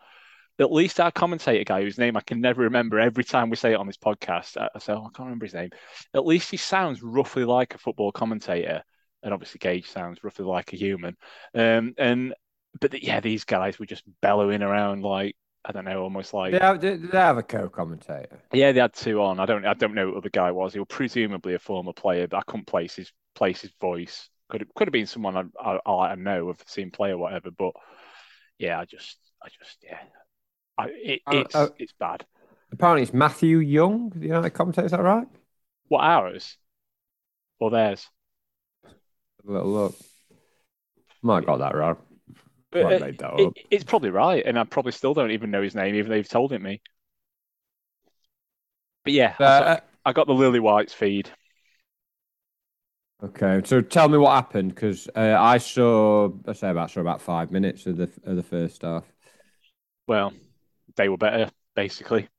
At least our commentator guy, whose name I can never remember every time we say it on this podcast, I, I say oh, I can't remember his name. At least he sounds roughly like a football commentator, and obviously Gage sounds roughly like a human. Um, and but the, yeah, these guys were just bellowing around like I don't know, almost like They have, they have a co-commentator. yeah, they had two on. I don't I don't know who the guy was. He was presumably a former player, but I couldn't place his place his voice. Could have, could have been someone I, I I know of seen play or whatever. But yeah, I just I just yeah, I it, Uh, it's uh, it's bad. Apparently, it's Matthew Young, the United commentator. Is that right? What ours or theirs? A little look. Might have got that wrong. But, uh, made that it- up. it's probably right, and I probably still don't even know his name, even though you've told it me. But yeah, I, Uh, I got the Lily White's feed. Okay, so tell me what happened because uh, I saw, I say about saw about five minutes of the of the first half. Well, they were better, basically.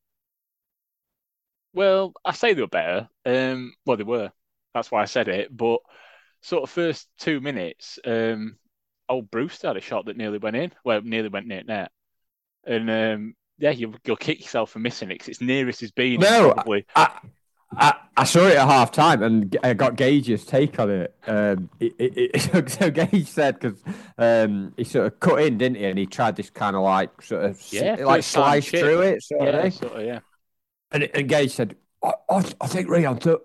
Well, I say they were better. Um, well, they were. That's why I said it. But sort of first two minutes, um, old Brewster had a shot that nearly went in. Well, nearly went near net. And um, yeah, you, you'll kick yourself for missing it 'cause it's nearest as been. No, probably. I, I, I saw it at half time and I got Gage's take on it. Um, it, it, it so Gage said because um, he sort of cut in, didn't he? And he tried this kind of like sort of Yeah, like slice through it. Sort of Yeah, thing. sort of, yeah. And, and Gage said, I, I, I think Rhian thought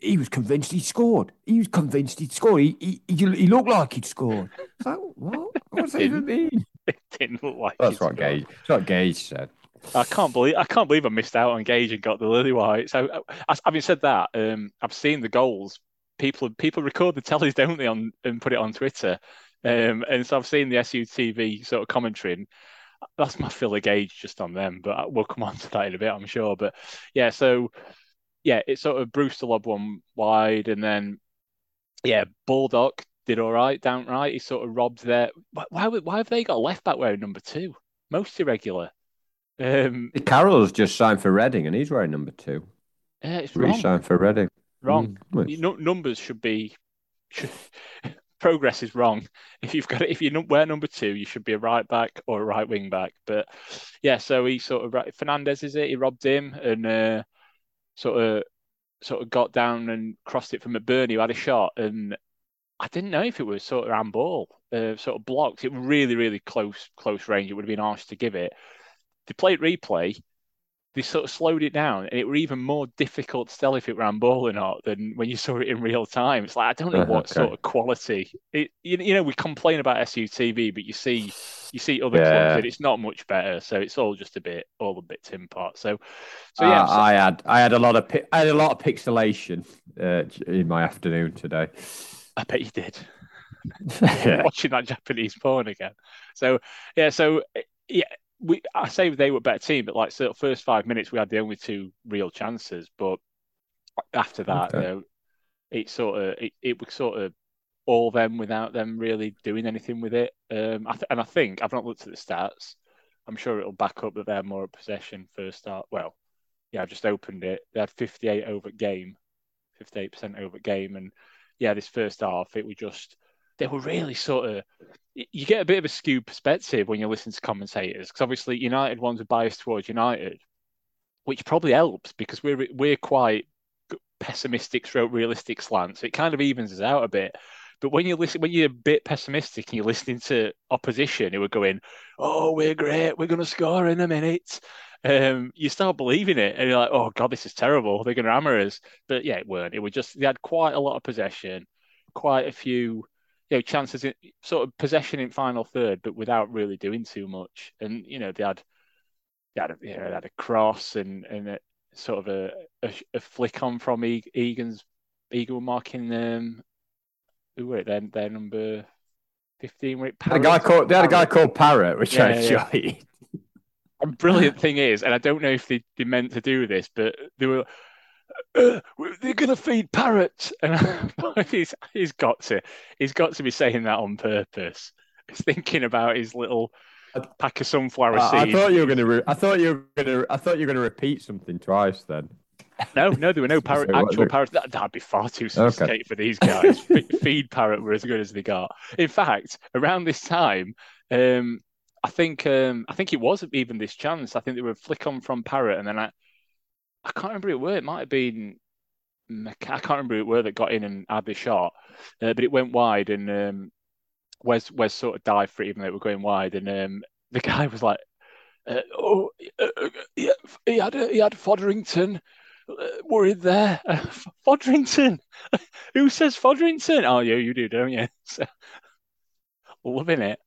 he was convinced he'd scored. He was convinced he'd scored. He, he, he, he looked like he'd scored. It's like, what? What does that even mean? It didn't look like That's what scored. Gage. That's what Gage said. I can't believe I can't believe I missed out on Gage and got the Lily White. So, uh, having said that, um, I've seen the goals. People people record the tellies, don't they, on and put it on Twitter. Um, and so I've seen the SUTV sort of commentary, and that's my fill of Gage just on them. But we'll come on to that in a bit, I'm sure. But yeah, so yeah, it's sort of Brewster lob one wide, and then yeah, Bulldog did all right down right. He sort of robbed there. Why why, have they got left back wearing number two? Most irregular. Um, Carroll's just signed for Reading and he's wearing number two. yeah, it's wrong. Re-signed for Reading. Wrong. Mm, numbers should be. Should, progress is wrong. If you've got it, if you wear number two, you should be a right back or a right wing back. But yeah, so he sort of right- Fernandez is it? He robbed him and uh, sort of sort of got down and crossed it from a McBurnie who had a shot and I didn't know if it was sort of handball, uh, sort of blocked. It was really really close close range. It would have been harsh to give it. They played replay. They sort of slowed it down, and it were even more difficult to tell if it ran ball or not than when you saw it in real time. It's like I don't know Uh-huh, what okay. sort of quality. It, you, you know, we complain about SUTV, but you see, you see other clubs, and it's not much better. So it's all just a bit, all a bit tin pot. So, so yeah, Uh, so- I had I had a lot of pi- I had a lot of pixelation uh, in my afternoon today. I bet you did. yeah. watching that Japanese porn again. So yeah, so yeah, we I say they were a better team, but like so first five minutes we had the only two real chances, but after that, okay. you know, it sort of it, it was sort of all them without them really doing anything with it. Um, I th- and I think I've not looked at the stats. I'm sure it'll back up that they're more a possession first start. Well, yeah, I've just opened it. They had 58 over game, 58% over game, and yeah, this first half it was just they were really sort of you get a bit of a skewed perspective when you listen to commentators because obviously United ones are biased towards United, which probably helps because we're we're quite pessimistic stroke realistic slant, so it kind of evens us out a bit. But when you listen, when you're a bit pessimistic and you're listening to opposition who are going, "Oh, we're great, we're going to score in a minute," um, you start believing it, and you're like, "Oh God, this is terrible. They're going to hammer us." But yeah, it weren't. It was just they had quite a lot of possession, quite a few, you know, chances, in, sort of possession in final third, but without really doing too much. And you know, they had they had a, you know, they had a cross and and a, sort of a, a, a flick on from Egan's Egan marking them. who were it then? Their number fifteen. Were a guy called they had a guy called Parrot, which yeah, I enjoyed. Yeah. And brilliant thing is, and I don't know if they, they meant to do this, but they were they're going to feed parrots, and he's he's got to he's got to be saying that on purpose. He's thinking about his little pack of sunflower seeds. I thought you were going to. Re- I thought you were going to. I thought you were going to repeat something twice. Then no, no, there were no parrot, actual parrots. That, would be far too sophisticated okay. for these guys. Feed parrot were as good as they got. In fact, around this time, um, I think um, I think it was even this chance. I think they were flick on from parrot, and then I I can't remember who it were. It might have been I can't remember who it were that got in and had the shot, uh, but it went wide, and um, Wes Wes sort of dived for it, even though it were going wide, and um, the guy was like. Uh, oh, uh, uh he, he had he had Fodrington, worried there. Fodrington. Who says Fodrington? Oh, yeah, you do, don't you? So, loving it.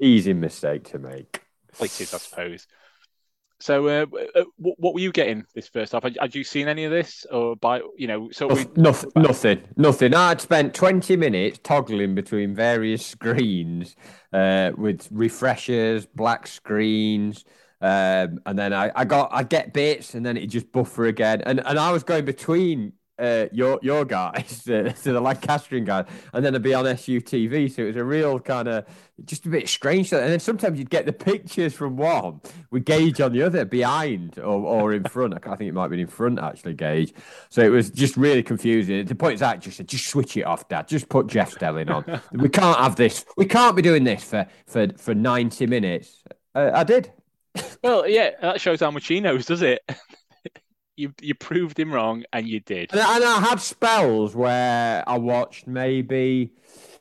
Easy mistake to make. It is, I suppose. So, uh, uh what were you getting this first half? Had, had, you seen any of this, or by you know, so we... nothing, nothing, nothing. I'd spent twenty minutes toggling between various screens uh, with refreshers, black screens, um, and then I, I got I get bits and then it just buffer again. And and I was going between uh, your your guys to, the Lancastrian guys, and then I'd be on SUTV. So it was a real kind of just a bit strange. And then sometimes you'd get the pictures from one with Gage on the other, behind or, or in front. I think it might be in front actually, Gage. So it was just really confusing. The point is, I just said, just switch it off, Dad. Just put Jeff Stelling on. we can't have this. We can't be doing this for for for ninety minutes. Uh, I did well, yeah, that shows how much he knows, does it? you you proved him wrong, and you did. And, and I had spells where I watched maybe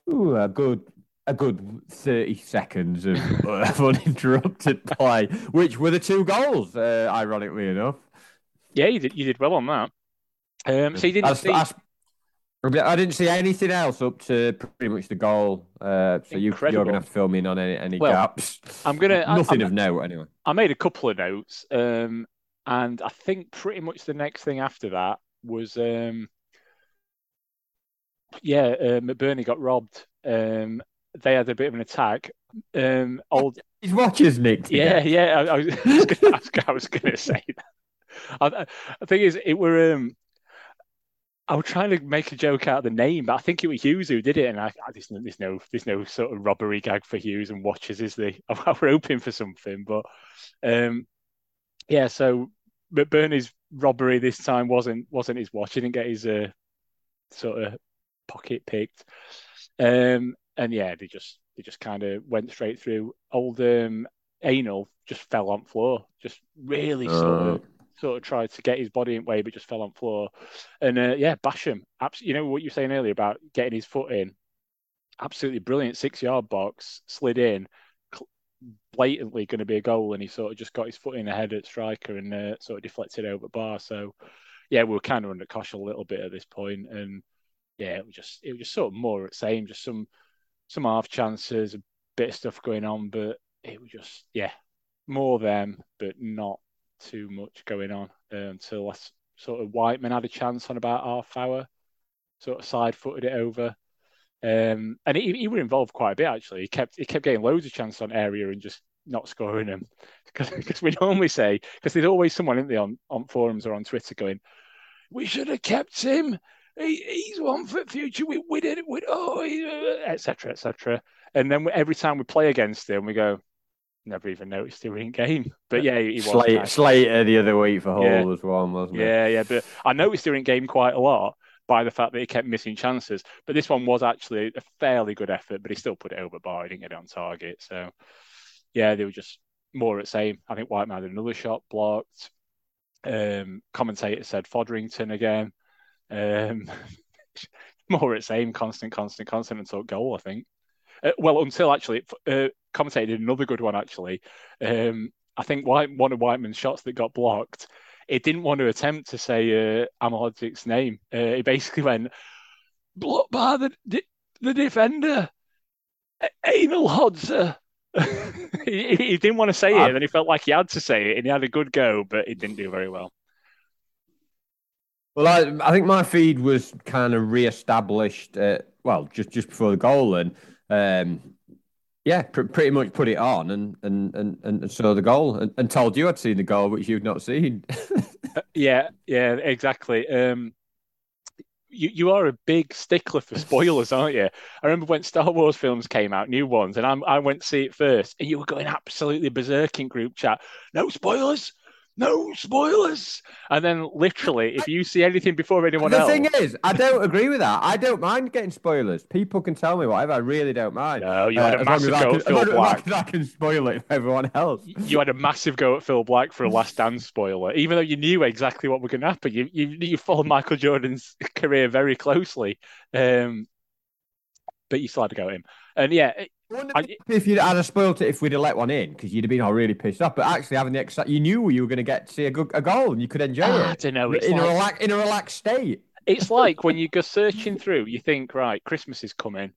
ooh, a good a good thirty seconds of, of uninterrupted play, which were the two goals. Uh, ironically enough. Yeah, you did. You did well on that. Um, so you didn't I, see. I, I didn't see anything else up to pretty much the goal. Uh, so you, are going to have to fill me in on any, any well, gaps. I'm going to nothing I, of note anyway. I made a couple of notes, um, and I think pretty much the next thing after that was, um, yeah, uh, McBurnie got robbed. Um, they had a bit of an attack. Um, old his watch is nicked. Yeah, yeah. I, I, was, I was going to say that. I, the thing is, it were um, I was trying to make a joke out of the name, but I think it was Hughes who did it, and I, I there's, no, there's no there's no sort of robbery gag for Hughes and watches, is there? I, we're hoping for something, but um, yeah. So McBurnie's robbery this time wasn't wasn't his watch. He didn't get his uh, sort of pocket picked, um, and yeah, they just they just kind of went straight through. Old um, Anal just fell on floor, just really uh. sort of sort of tried to get his body in way, but just fell on floor. And uh, yeah, Basham, abs- you know what you were saying earlier about getting his foot in, absolutely brilliant six yard box, slid in, blatantly going to be a goal, and he sort of just got his foot in ahead at striker and uh, sort of deflected over the bar. So yeah, we were kind of under Kosh a little bit at this point, and yeah, it was just it was just sort of more of the same, just some some half chances, a bit of stuff going on, but it was just yeah, more them, but not too much going on until sort of Whiteman had a chance on about half hour, sort of side footed it over. Um, and he, he were involved quite a bit actually. He kept he kept getting loads of chances on area and just not scoring them because we normally say because there's always someone in the on, on forums or on Twitter going, we should have kept him. He, he's one for the future. We, we did it. We, oh, etc. etc. And then every time we play against him, we go, never even noticed he were in game. But yeah, he was. Slater, Slater the other week for Hull yeah. was one, wasn't it? Yeah, yeah. But I noticed he were in game quite a lot by the fact that he kept missing chances. But this one was actually a fairly good effort, but he still put it over bar. He didn't get it on target. So yeah, they were just more at same. I think White had another shot blocked. Um, commentator said Fodrington again. Um, more at same, constant, constant, constant until goal. I think. Uh, well, until actually, uh, commentator did another good one actually. Um, I think White, one of Whiteman's shots that got blocked it didn't want to attempt to say uh, Ahmedhodzic's name. Uh, it basically went, blocked by the, the defender, Anal Hodzer. he, he, didn't want to say it, and he felt like he had to say it, and he had a good go, but he didn't do very well. Well, I, I think my feed was kind of re-established. Uh, well, just just before the goal, and um, yeah, pr- pretty much put it on and and and, and saw the goal and, and told you I'd seen the goal, which you've not seen. Uh, yeah, yeah, exactly. Um, you you are a big stickler for spoilers, aren't you? I remember when Star Wars films came out, new ones, and I, I went to see it first, and you were going absolutely berserk in group chat. No spoilers, no spoilers. And then literally, if you see anything before anyone the else. The thing is, I don't agree with that. I don't mind getting spoilers. People can tell me whatever. I really don't mind. No, you had uh, a massive go at Phil Black. I can spoil it for everyone else. You had a massive go at Phil Black for a Last Dance spoiler, even though you knew exactly what was going to happen. You you you followed Michael Jordan's career very closely, um, but you still had to go at him. And yeah, I, if you'd had spoiled it if we'd have let one in because you'd have been all really pissed off. But actually, having the exci- you knew you were going to get to see a, good, a goal and you could enjoy ah, it. I don't know. in like, a relax, in a relaxed state. It's like when you go searching through, you think, right, Christmas is coming.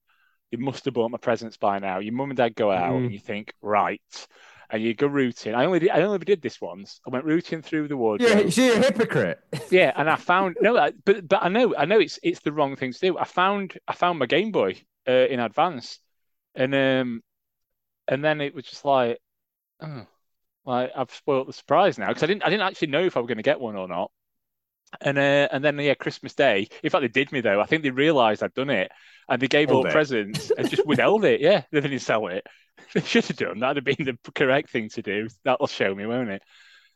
You must have bought my presents by now. Your mum and dad go out, mm. and you think, right, and you go rooting. I only did, I only did this once. I went rooting through the woods. Yeah, you're a hypocrite. yeah, and I found no, but but I know I know it's it's the wrong thing to do. I found I found my Game Boy uh, in advance, and um and then it was just like, oh, like I've spoiled the surprise now because I didn't I didn't actually know if I was going to get one or not. And uh, and then yeah, Christmas Day. In fact, they did me though. I think they realised I'd done it, and they gave all presents and just withheld it. Yeah, they didn't sell it. They should have done. That'd have been the correct thing to do. That'll show me, won't it?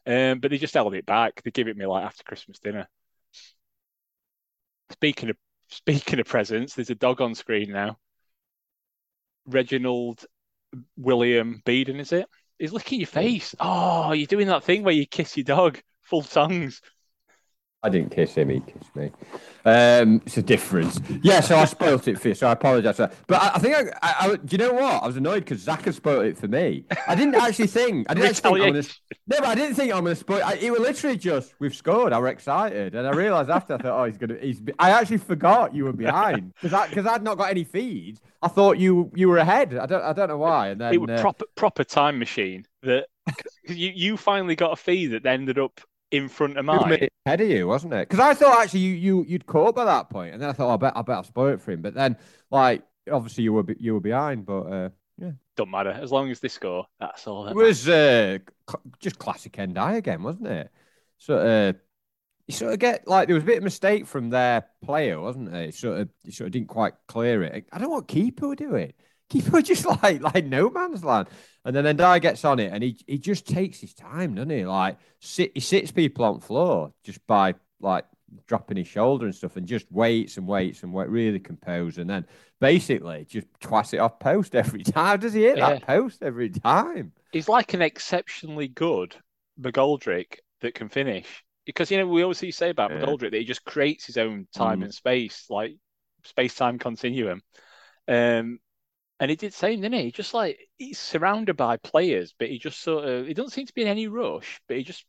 Um, but they just held it back. They give it me like after Christmas dinner. Speaking of speaking of presents, there's a dog on screen now. Reginald William Beeden, is it? He's licking your face. Oh, you're doing that thing where you kiss your dog full tongues. I didn't kiss him; he kissed me. Um, it's a difference. Yeah, so I spoilt it for you, so I apologise. But I, I think I, I, I, do you know what? I was annoyed because Zach had spoilt it for me. I didn't actually think. I didn't actually think. Gonna, no, but I didn't think I'm going to spoil. it. it was literally just we've scored. I was excited, and I realised after I thought, oh, he's gonna. He's. I actually forgot you were behind because because I'd not got any feeds. I thought you you were ahead. I don't I don't know why. And then it was uh, proper proper time machine that you you finally got a feed that ended up in front of mine. Ahead of you, wasn't it? Because I thought actually you you you'd caught by that point, and then I thought oh, I bet I bet I spoil it for him. But then like obviously you were you were behind, but uh, yeah, don't matter as long as they score. That's all. That it was uh, cl- just classic Ndiaye again, wasn't it? So uh, you sort of get like there was a bit of mistake from their player, wasn't it? Sort of you sort of didn't quite clear it. I don't know what keeper would do it. Keeper just like like no man's land. And then Ndiaye gets on it and he he just takes his time, doesn't he? Like sit he sits people on floor just by like dropping his shoulder and stuff and just waits and waits and wait, really composed and then basically just twice it off post every time. Does he hit yeah. that post every time? He's like an exceptionally good McGoldrick that can finish. Because you know, we always say about yeah. McGoldrick that he just creates his own time mm. and space, like space time continuum. Um, and he did the same, didn't he? Just like he's surrounded by players, but he just sort of he doesn't seem to be in any rush, but he just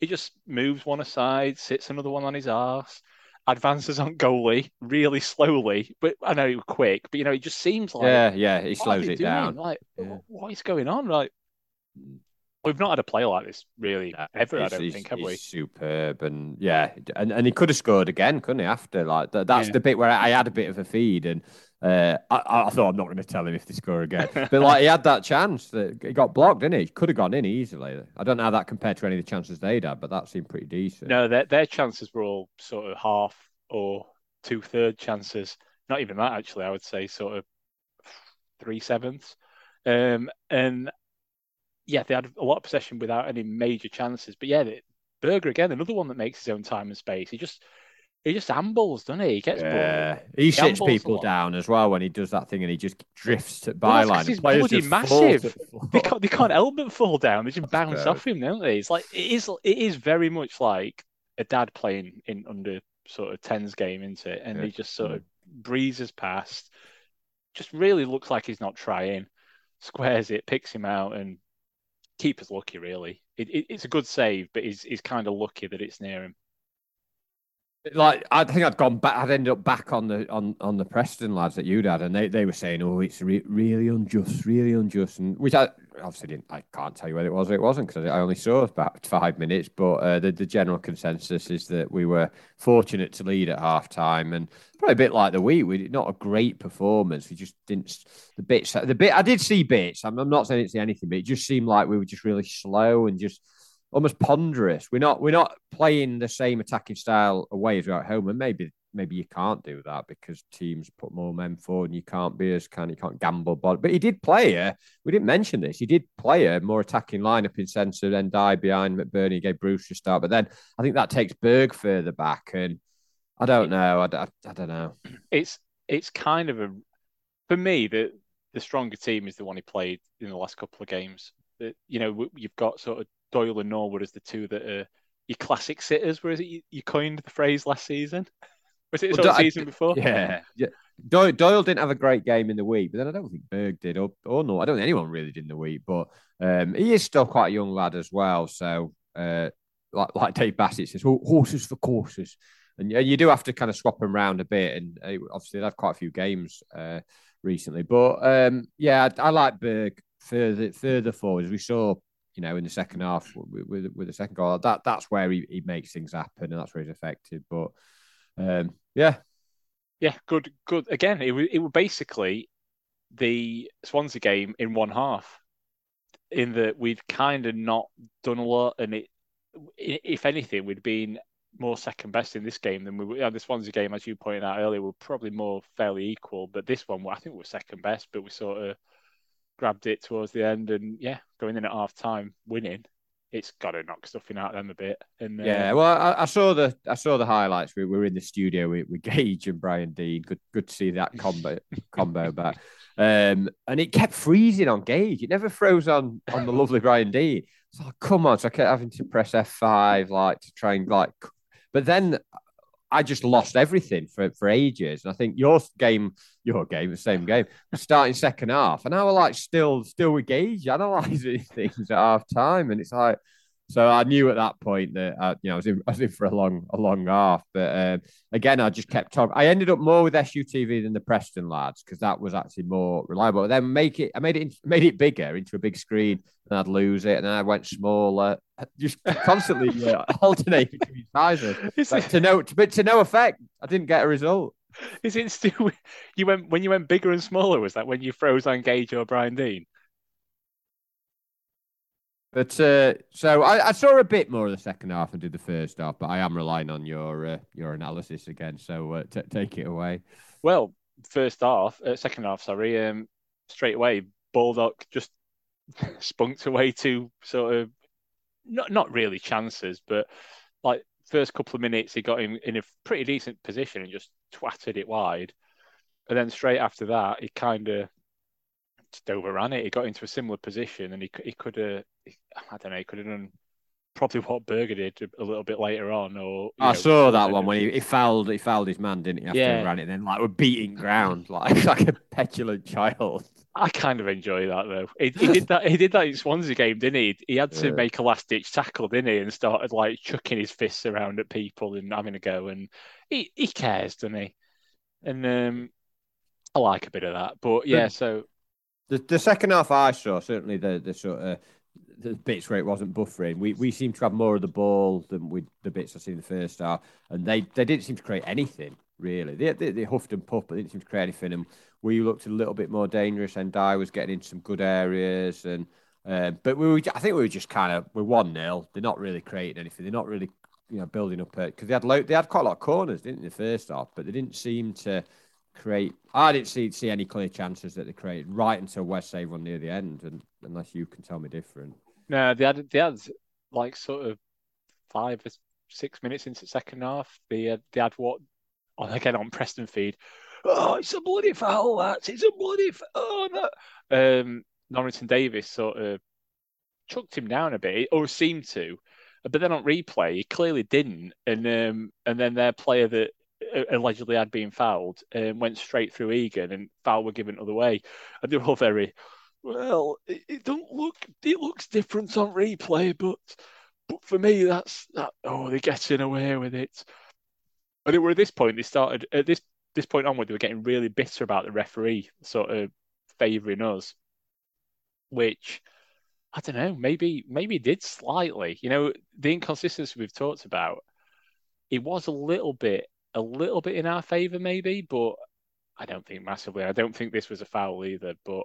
he just moves one aside, sits another one on his arse, advances on goalie really slowly. But I know he was quick, but you know, it just seems like Yeah, yeah, he slows it doing? down. Like yeah. what is going on? Like We've not had a player like this really ever. I don't think have we? Superb, and yeah, and, and he could have scored again, couldn't he? After like that, that's Yeah. the bit where I had a bit of a feed, and uh, I, I thought I'm not going to tell him if they score again, but like he had that chance that he got blocked, didn't he? Could have gone in easily. I don't know how that compared to any of the chances they'd had, but that seemed pretty decent. No, their their chances were all sort of half or two third chances. Not even that actually. I would say sort of three sevenths. Um, and yeah, they had a lot of possession without any major chances. But yeah, the, Berge again, another one that makes his own time and space. He just he just ambles, doesn't he? He gets Yeah, ball. he sits people down as well when he does that thing, and he just drifts to Well, byline. he's and bloody massive. to the floor. They can't they can't help but fall down. They just bounce gross. off him, don't they? It's like it is it is very much like a dad playing in under sort of tens game into it, and Yeah. he just sort of breezes past. Just really looks like he's not trying. Squares it, picks him out, and keeper's lucky. Really, it, it, it's a good save, but he's he's kind of lucky that it's near him. Like I think I'd gone back. I'd ended up back on the on on the Preston lads that you'd had, and they, they were saying, "Oh, it's re- really unjust, really unjust," and which I obviously didn't. I can't tell you whether it was or it wasn't because I only saw about five minutes. But uh, the the general consensus is that we were fortunate to lead at half time, and probably a bit like the week. We not a great performance. We just didn't the bits. The bit I did see bits. I'm, I'm not saying it's anything, but it just seemed like we were just really slow and just almost ponderous. We're not we're not playing the same attacking style away as we're at home, and maybe maybe you can't do that because teams put more men forward, and you can't be as kind. You can't gamble, but but he did play a. We didn't mention this. He did play a more attacking lineup in of then die behind McBurnie, gave Bruce a start, but then I think that takes Berge further back, and I don't know. I, I, I don't know. It's it's kind of a for me the the stronger team is the one he played in the last couple of games. That you know you've got sort of Doyle and Norwood as the two that are your classic sitters. Whereas you, you coined the phrase last season? Was it Well, sort of Do- season before? Yeah, yeah. Doyle, Doyle didn't have a great game in the week, but then I don't think Berge did, or, or no, I don't think anyone really did in the week. But um, he is still quite a young lad as well. So, uh, like like Dave Bassett says, horses for courses, and, and you do have to kind of swap them around a bit. And uh, obviously, they've had quite a few games uh, recently. But um, yeah, I, I like Berge further further forward as we saw. You know, in the second half with, with, with the second goal, that that's where he, he makes things happen, and that's where he's effective. But um, yeah, Yeah, good, good. Again, it was it was basically the Swansea game in one half. In that we'd kind of not done a lot, and it, if anything, we'd been more second best in this game than we were. The Swansea game, as you pointed out earlier, were probably more fairly equal. But this one, I think we were second best, but we sort of grabbed it towards the end, and yeah, going in at half time, winning. It's got to knock stuffing out of them a bit. And uh, Yeah, well, I, I saw the I saw the highlights. We were in the studio with, with Gage and Brian Deane. Good, good to see that combo combo back. Um, and it kept freezing on Gage. It never froze on on the lovely Brian Deane. So come on, so I kept having to press F five like to try and like. But then I just lost everything for for ages. And I think your game, your game, the same game, starting second half, and I was like still still with Gage analysing things at half time, and it's like. So I knew at that point that uh, you know I was in, I was in for a long a long half, but um, again I just kept talking. I ended up more with SUTV than the Preston lads because that was actually more reliable. Then make it I made it made it bigger into a big screen, and I'd lose it, and then I went smaller, just constantly uh, alternating between sizes. But to no but to no effect. I didn't get a result. is it still you went when you went bigger and smaller? Was that when you froze on Gage or Brian Deane? But uh, so I, I saw a bit more of the second half and did the first half, but I am relying on your uh, your analysis again. So uh, t- take it away. Well, first half, uh, second half, sorry, um, straight away, Baldock just spunked away to sort of not not really chances, but like first couple of minutes, he got him in a pretty decent position and just twatted it wide, and then straight after that, he kind of just overran it. He got into a similar position, and he he could have, I don't know, he could have done probably what Berge did a little bit later on, or I know, saw that one when he, he fouled he fouled his man, didn't he? After Yeah. he ran it, then like we're beating ground like like a petulant child. I kind of enjoy that though. He, he did that. He did that in Swansea game, didn't he? He had to Yeah. make a last ditch tackle, didn't he? And started like chucking his fists around at people and having a go. And he, he cares, doesn't he? And um, I like a bit of that. But yeah, so The the second half I saw certainly the the sort of the bits where it wasn't buffering. We we seem to have more of the ball than we the bits I see in the first half, and they they didn't seem to create anything really. They they, they huffed and puffed, but didn't seem to create anything. And we looked a little bit more dangerous, and Dier was getting into some good areas, and uh, but we were I think we were just kind of we're one 0 They're not really creating anything. They're not really you know building up because they had they had quite a lot of corners, didn't they, the first half, but they didn't seem to create. I didn't see see any clear chances that they created right until West Avon near the end, and unless you can tell me different. No, they had they had like sort of five or six minutes into the second half. They had, they had what on again on Preston feed. Oh, it's a bloody foul! That it's a bloody foul. Oh no! Um, Norrington Davis sort of chucked him down a bit, or seemed to. But then on replay, he clearly didn't, and um, and then their player that allegedly had been fouled and went straight through Egan, and foul were given other way, and they were all very well. It, it don't look. It looks different on replay, but but for me, that's that. Oh, they're getting away with it. And it were at this point they started at this this point onward they were getting really bitter about the referee sort of favouring us, which I don't know, maybe maybe did slightly. You know, the inconsistency we've talked about, it was a little bit a little bit in our favour, maybe, but I don't think massively. I don't think this was a foul either. But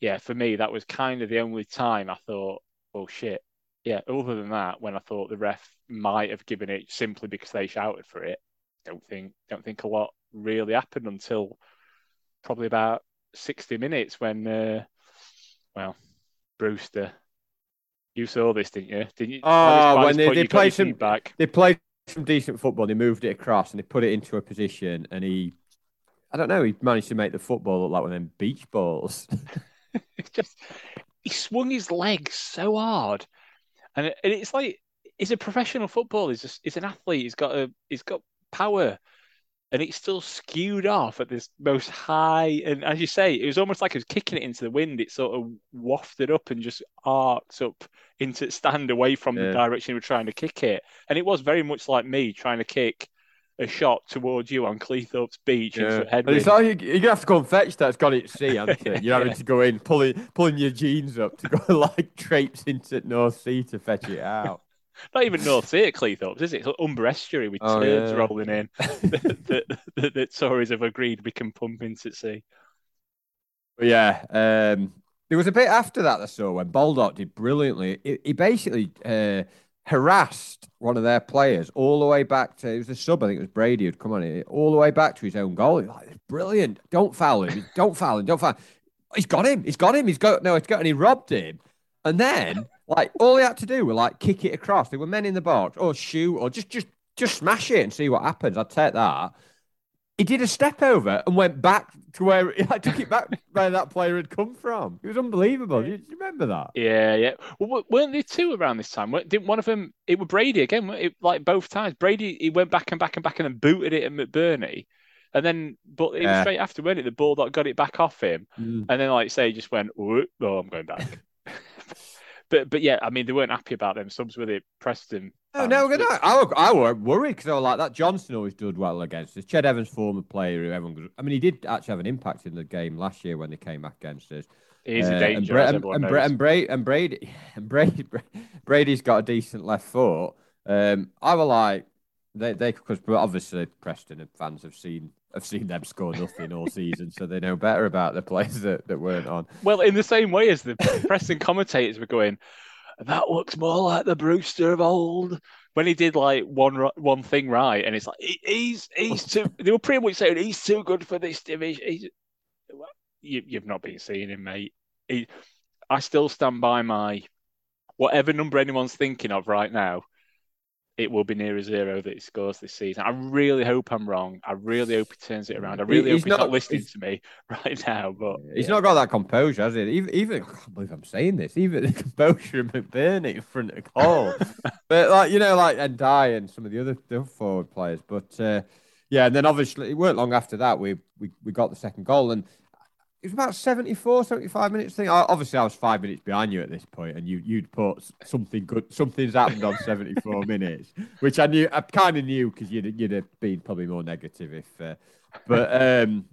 yeah, for me, that was kind of the only time I thought, oh shit. Yeah, other than that, when I thought the ref might have given it simply because they shouted for it, don't think don't think a lot really happened until probably about sixty minutes when uh, well, Brewster, you saw this, didn't you? Didn't you? Oh, when they, they played some back. They played some decent football. They moved it across and they put it into a position, and he, I don't know, he managed to make the football look like one of them beach balls. just he swung his legs so hard, and, it, and it's like he's a professional footballer. He's just he's an athlete. He's got a he's got power, and it's still skewed off at this most high. And as you say, it was almost like it was kicking it into the wind. It sort of wafted up and just arced up into stand away from yeah. the direction we were trying to kick it. And it was very much like me trying to kick a shot towards you on Cleethorpes Beach. Yeah. And it's like you, are gonna have to go and fetch that. It's got it sea, hasn't it? You're having to go in, pulling pulling your jeans up to go like traipse into North Sea to fetch it out. Not even North Sea at Cleethorpes, is it? It's Humber Estuary with oh, turds yeah. rolling in that, that, that, that, Tories have agreed we can pump into sea. Yeah. Um, there was a bit after that I saw when Baldock did brilliantly. He, he basically uh, harassed one of their players all the way back to, it was a sub, I think it was Brady who'd come on it, all the way back to his own goal. He's like, brilliant. Don't foul him. Don't foul him. Don't foul him. He's got him. He's got him. He's got, no, he's got, and he robbed him. And then like all they had to do were like kick it across. There were men in the box, or shoot, or just just just smash it and see what happens. I'd take that. He did a step over and went back to where he like, took it back where that player had come from. It was unbelievable. Do you, do you remember that? Yeah, yeah. Well, weren't there two around this time? Didn't one of them? It was Brady again. It, like both times, Brady he went back and back and back and then booted it at McBurnie. And then, but it was straight after, when it? The Bulldog got it back off him, mm. and then, like say, just went, "Oh, I'm going back." But but yeah, I mean, they weren't happy about them subs with it. Preston. No, no, no. I, I were worried because I was like that. Johnson always did well against us. Ched Evans, former player, who everyone. I mean, he did actually have an impact in the game last year when they came back against us. He's uh, a danger, and, and, and, and, Brady, and Brady, and Brady, Brady's got a decent left foot. Um, I was like, they, they, because obviously Preston and fans have seen have seen them score nothing all season, so they know better about the players that, that weren't on. Well, in the same way as the Preston commentators were going, that looks more like the Brewster of old. When he did like one one thing right, and it's like he's he's too. They were pretty much saying he's too good for this division. He's, you, you've not been seeing him, mate. He, I still stand by my whatever number anyone's thinking of right now it will be near a zero that he scores this season. I really hope I'm wrong. I really hope he turns it around. I really he's hope he's not, not listening to me right now. But he's yeah. not got that composure, has he? Even, even I can't believe I'm saying this. Even the composure of McBurnie in front of Cole, but like you know, like and Die and some of the other, the forward players. But uh, yeah, and then obviously it weren't long after that we we, we got the second goal and it was about 74, 75 minutes thing. Obviously, I was five minutes behind you at this point, and you you'd put something good, something's happened on 74 minutes, which I knew, I kind of knew because you'd you'd have been probably more negative if, uh, but um,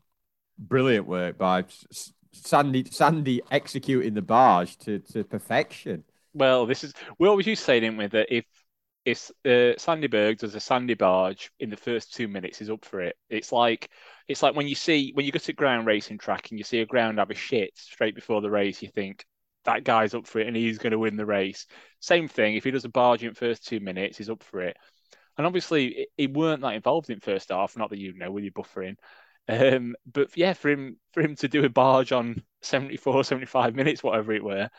brilliant work by Sandy Sandy executing the barge to to perfection. Well, this is we always used to say, didn't we, that if if uh, Sandy Berge does a Sandy barge in the first two minutes, he's up for it. It's like it's like when you see when you go to ground racing track and you see a ground have a shit straight before the race, you think that guy's up for it and he's going to win the race. Same thing. If he does a barge in first two minutes, he's up for it. And obviously, he weren't that involved in first half. Not that you know with your buffering. Um, but yeah, for him for him to do a barge on 74, 75 minutes, whatever it were,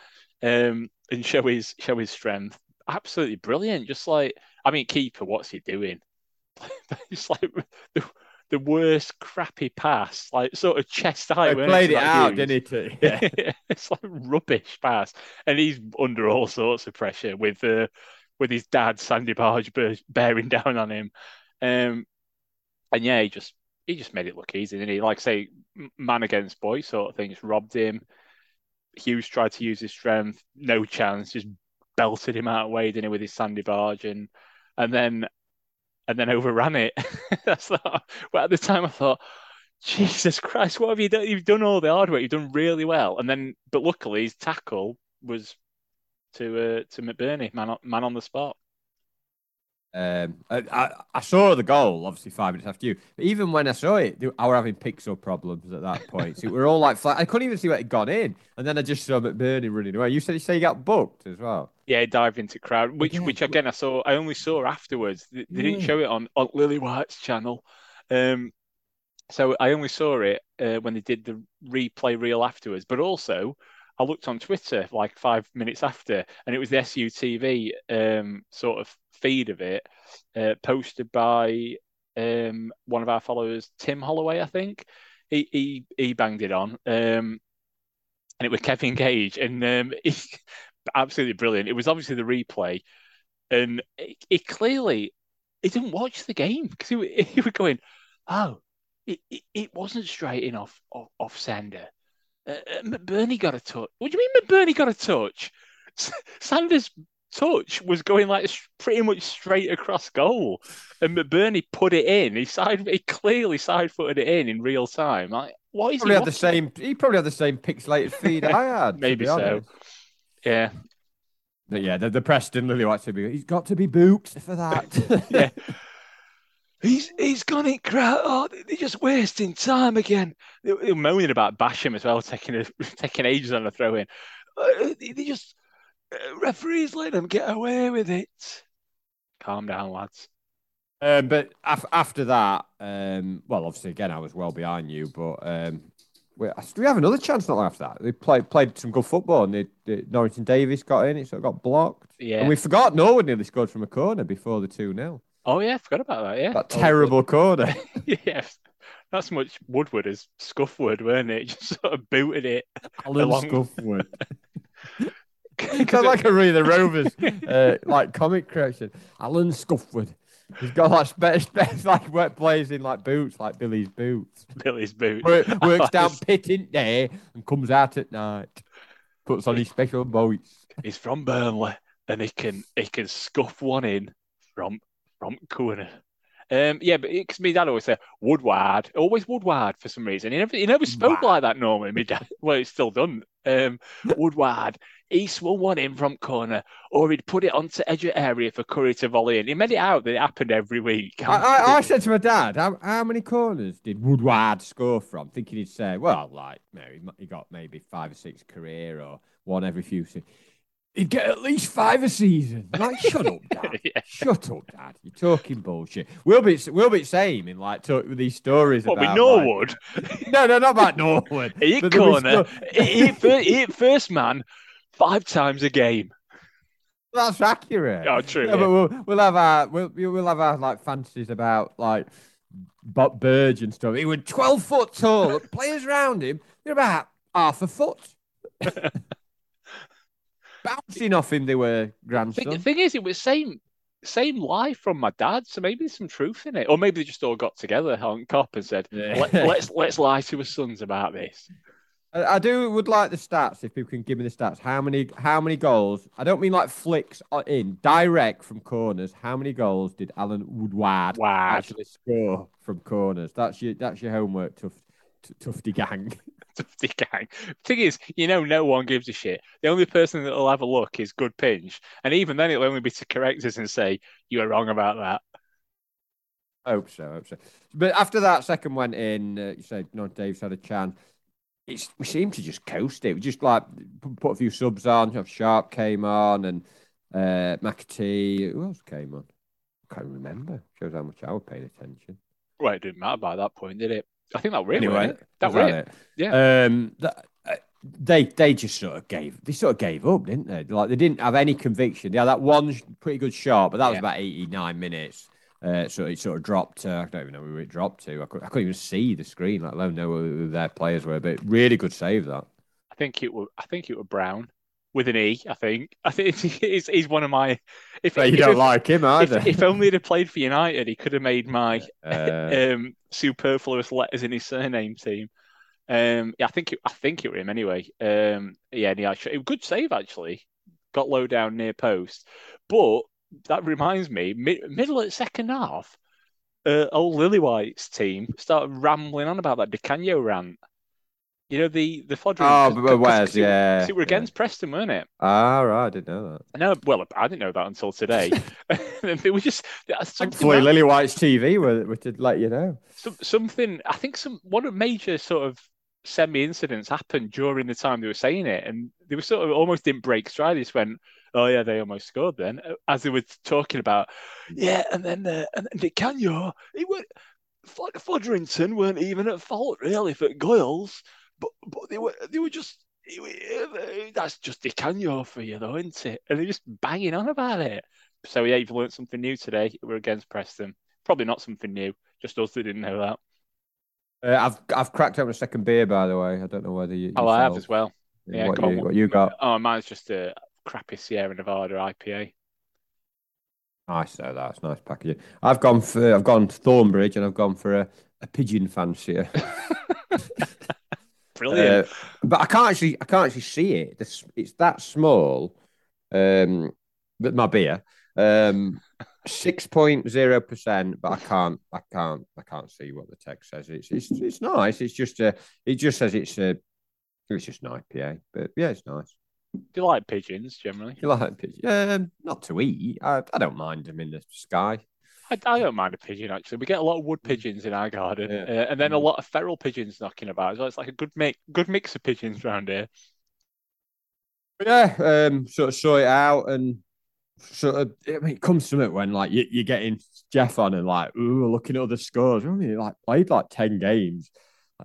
um, and show his show his strength, absolutely brilliant. Just like I mean, keeper, what's he doing? it's like the, the worst crappy pass, like sort of chest high. I played it, out, didn't he? Yeah. it's like rubbish pass, and he's under all sorts of pressure with uh, with his dad Sandy Barge bearing down on him. Um, and yeah, he just he just made it look easy, didn't he? Like say, man against boy sort of thing, just robbed him. Hughes tried to use his strength, no chance, just belted him out of way, didn't he, with his sandy barge and and then and then overran it. That's not, well at the time I thought, Jesus Christ, what have you done? You've done all the hard work, you've done really well. And then but luckily his tackle was to uh, to McBurnie, man on, man on the spot. Um, I, I saw the goal obviously five minutes after you. But even when I saw it, I were having pixel problems at that point. so we were all like flat. I couldn't even see what had gone in, and then I just saw McBurnie running away. You said you say you got booked as well. Yeah, dived into crowd, which yeah. which again I saw. I only saw afterwards. They, they didn't show it on, on Lily White's channel. Um, so I only saw it uh, when they did the replay reel afterwards. But also, I looked on Twitter like five minutes after, and it was the SUTV um, sort of feed of it, uh, posted by um, one of our followers, Tim Holloway, I think. He he, he banged it on, um, and it was Kevin Gage, and um, he, absolutely brilliant. It was obviously the replay, and he clearly he didn't watch the game because he, he was going, "Oh, it, it, it wasn't straight in off off, off sender." Uh, uh McBurnie got a touch. What do you mean McBurnie got a touch? Sanders' touch was going like pretty much straight across goal, and McBurnie put it in. He side, he clearly side footed it in in real time. Like, what is probably he? Had the same. He probably had the same pixelated feed I had. Maybe so. Yeah. But yeah, the, the Preston Lily White to be. He's got to be booked for that. yeah. He's he's gone in crowd. Oh, they're just wasting time again. They were moaning about Basham as well, taking a, taking ages on a throw in. Uh, they just uh, referees let them get away with it. Calm down, lads. Um, but af- after that, um, well, obviously, again, I was well behind you, but um, we, we have another chance not after that. They played played some good football, and they, they, Norrington Davis got in, it sort of got blocked. Yeah. And we forgot Norwood nearly scored from a corner before the 2 0. Oh, yeah, I forgot about that, yeah. That terrible corner. yes. That's much Woodward as Scuffwood, weren't it? Just sort of booted it. Alan along... Scuffwood. Kind of like a really the Rovers uh, like comic creation. Alan Scuffwood. He's got like special, like work plays in like boots, like Billy's boots. Billy's boots. Work, works down pit in there and comes out at night. Puts on his special boots. He's from Burnley and he can he can scuff one in from from corner. Um, yeah, but because me dad always said Woodward, always Woodward for some reason. He never, he never spoke wow. like that normally. Me dad, well, it's still done. Um, Woodward, he swung one in from corner, or he'd put it onto edge of area for Currie to volley in. He made it out that it happened every week. I, I, I said to my dad, how, how, many corners did Woodward score from? Thinking he'd say, well, like, maybe he got maybe five or six career or one every few seasons. He'd get at least five a season. Like, shut up, Dad. yeah. Shut up, Dad. You're talking bullshit. We'll be we'll be same in like talk with these stories what, about Norwood. Like, no, no, not about Norwood. He corner. Hit first man five times a game. That's accurate. Oh, true. Yeah, yeah. But we'll we'll have our we'll we'll have our like fantasies about like Bob Burge and stuff. He was twelve foot tall. players around him, they're about half a foot. Bouncing off him, they were grandson. The thing is, it was same same life from my dad, so maybe there's some truth in it, or maybe they just all got together on cop and said, yeah. Let, us let's, let's lie to his sons about this. I, do would like the stats if people can give me the stats. How many how many goals? I don't mean like flicks in direct from corners. How many goals did Alan Woodward wow. actually score from corners? That's your that's your homework, tough Tufty gang. Tufty gang. The thing is, you know, no one gives a shit. The only person that'll have a look is Good Pinch, and even then, it'll only be to correct us and say you were wrong about that. I hope so. I hope so. But after that second went in, uh, you said, no, Dave's had a chance. It's, we seemed to just coast it. We just like put a few subs on. Sharp came on and uh, McAtee. Who else came on? I can't remember. Shows how much I was paying attention. Well, it didn't matter by that point, did it? I think that it. Anyway, it? That was it. Yeah. Um, that, uh, they they just sort of gave they sort of gave up, didn't they? Like they didn't have any conviction. Yeah, that one pretty good shot, but that was Yeah. about eighty nine minutes. Uh, so it sort of dropped. Uh, I don't even know where it dropped to. I, could, I couldn't even see the screen, let alone know who their players were. But really good save that. I think it were. I think it were Brown with an E. I think. I think he's, he's one of my. If But you if don't it- like him either. If, if only he'd have played for United, he could have made my Uh, um, superfluous letters in his surname team. Um, yeah, I think it, I think it were him anyway. Um, yeah, and he actually, good save actually. Got low down near post, but that reminds me, mid, middle of the second half, uh, old Lillywhite's team started rambling on about that Di Canio rant. You know the the Fodder. Oh, but where's yeah? It were yeah. against Preston, weren't it? Ah, right, I didn't know that. No, well, I didn't know that until today. they were just something Thankfully, Lily White's TV were, were to let you know. some, something I think some one of major sort of semi incidents happened during the time they were saying it, and they were sort of almost didn't break stride. They just went, "Oh yeah, they almost scored." Then as they were talking about, yeah, and then uh, and then Canio, he went. Fod- Fodrington weren't even at fault really for Goyles, but but they were they were just. wa- That's just Di Canio for you, though, isn't it? And they're just banging on about it. So yeah, you've learned something new today. We're against Preston. Probably not something new. Just us that didn't know that. Uh, I've I've cracked open a second beer, by the way. I don't know whether you. Oh, I have as well. Yeah, what, you, on. what you got? Oh, mine's just a crappy Sierra Nevada IPA. Nice, though. That's nice packaging. I've gone for I've gone to Thornbridge and I've gone for a, a pigeon fancier. Brilliant. Uh, but I can't actually I can't actually see it. It's, it's that small. Um, but my beer, um, six point zero percent. But I can't I can't I can't see what the text says. It's it's it's nice. It's just a it just says it's a it's just an IPA. But yeah, it's nice. Do you like pigeons generally? You like pigeon? Um, not to eat. I, I don't mind them in the sky. I, I don't mind a pigeon actually. We get a lot of wood pigeons in our garden, Yeah. uh, and then a Mm. lot of feral pigeons knocking about well. It's like a good mix, good mix of pigeons around here. Yeah, um, sort of sort it out and sort of. I mean, it comes to it when like you, you're getting Jeff on and like, ooh, looking at other scores. We've only like played like ten games,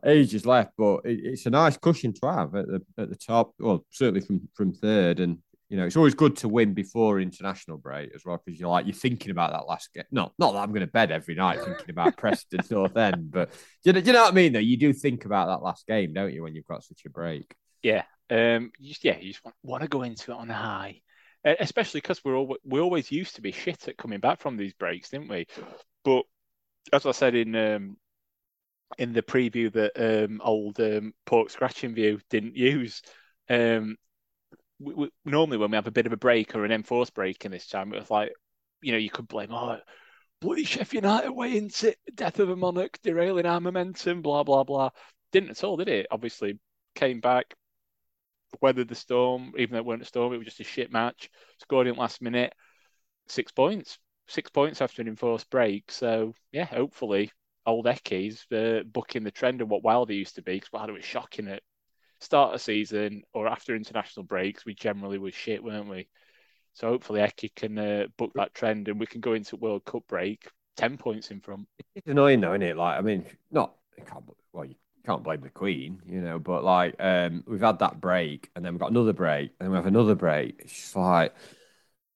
ages left, but it, it's a nice cushion to have at the at the top. Well, certainly from from third, and you know it's always good to win before international break as well because you're like you're thinking about that last game. No, not that I'm going to bed every night thinking about Preston North End, but do you, know, do you know what I mean? Though you do think about that last game, don't you, when you've got such a break? Yeah, um, you just, yeah, you just want, want to go into it on a high, Uh, especially because we're all, we always used to be shit at coming back from these breaks, didn't we? But as I said in um, in the preview that um, old um, pork scratching view didn't use, um, we, we, normally when we have a bit of a break or an enforced break in this time, it was like, you know, you could blame oh. Bloody Sheffield United way into death of a monarch, derailing our momentum, blah blah blah. Didn't at all, did it? Obviously, came back, weathered the storm, even though it weren't a storm, it was just a shit match. Scored in last minute, six points, six points after an enforced break. So yeah, hopefully old Ecky's uh, bucking the trend of what Wilder used to be. Because Wilder was shocking at start of season or after international breaks. We generally were shit, weren't we? So hopefully Ecky can uh, book that trend and we can go into World Cup break ten points in front. It's annoying though, isn't it? Like, I mean, not can't, well, you can't blame the Queen, you know, but like, um, we've had that break, and then we've got another break, and we have another break. It's just like,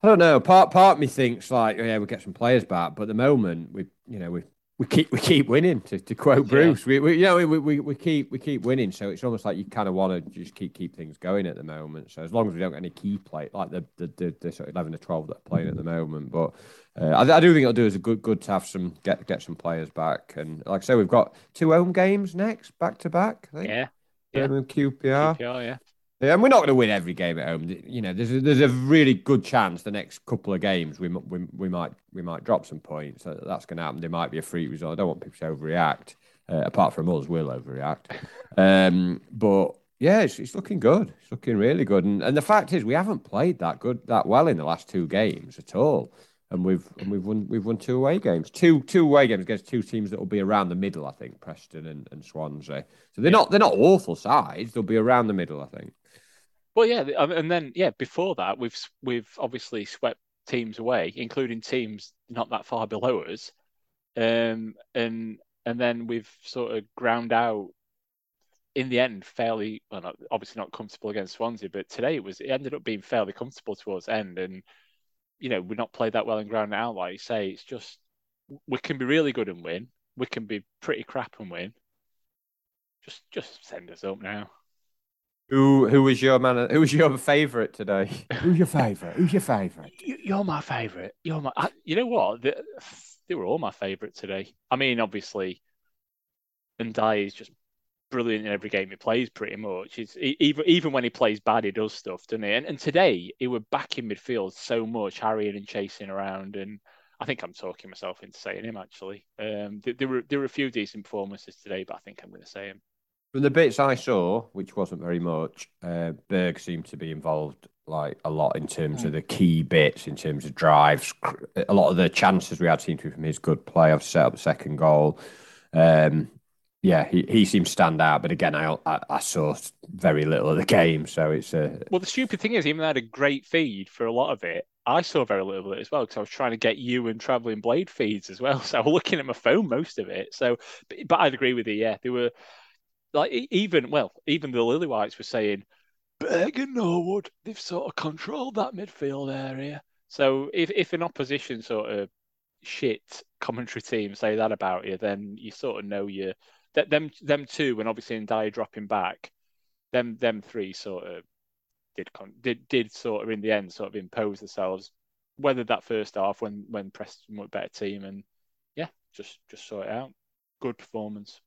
I don't know. Part part me thinks like, oh, yeah, we get some players back, but at the moment, we, you know, we we keep we keep winning. To, to quote Yeah. Bruce, we, we you know we, we we keep we keep winning, so it's almost like you kind of want to just keep keep things going at the moment. So as long as we don't get any key play like the the the, the sort of eleven to twelve that are playing at the moment, but uh, I, I do think it'll do us a good good to have some get get some players back. And like I say, we've got two home games next, back to back. Yeah, yeah. Birmingham QPR. QPR, yeah. Yeah, and we're not going to win every game at home. You know, there's a, there's a really good chance the next couple of games we we, we might we might drop some points. So that's going to happen. There might be a free result. I don't want people to overreact. Uh, apart from us, we'll overreact. Um, but yeah, it's, it's looking good. It's looking really good. And and the fact is, we haven't played that good that well in the last two games at all. And we've and we've won we've won two away games, two two away games against two teams that will be around the middle, I think, Preston and, and Swansea. So they're not they're not awful sides. They'll be around the middle, I think. Well, yeah, and then yeah, before that, we've we've obviously swept teams away, including teams not that far below us, um, and and then we've sort of ground out in the end fairly well, not, obviously not comfortable against Swansea, but today it was it ended up being fairly comfortable towards end, and you know we're not played that well and ground out like you say. It's just we can be really good and win, we can be pretty crap and win. Just just send us up now. Who who was your man? Who was your favourite today? Who's your favourite? Who's your favourite? You, are my favourite. You're my. I, you know what? They, they were all my favourite today. I mean, obviously, and Ndiaye is just brilliant in every game he plays. Pretty much, He's, even even when he plays bad, he does stuff, doesn't he? And, and today he were back in midfield so much, harrying and chasing around, and I think I'm talking myself into saying him. Actually, um, there, there were there were a few decent performances today, but I think I'm going to say him. From the bits I saw, which wasn't very much, uh, Berge seemed to be involved like a lot in terms of the key bits, in terms of drives. A lot of the chances we had seemed to be from his good play. I've set up the second goal. Um, yeah, he, he seems to stand out, but again, I, I, I saw very little of the game, so it's a. Well, the stupid thing is, even though I had a great feed for a lot of it, I saw very little of it as well because I was trying to get you and traveling blade feeds as well. So I was looking at my phone most of it. So, but, but I'd agree with you. Yeah, they were like even well, even the Lillywhites were saying Berge and Norwood, they've sort of controlled that midfield area. So if if an opposition sort of shit commentary team say that about you, then you sort of know you that them them two, and obviously in Ndiaye dropping back, them them three sort of did con- did did sort of in the end sort of impose themselves. Whether that first half when when Preston were a better team and yeah, just just sort it out. Good performance.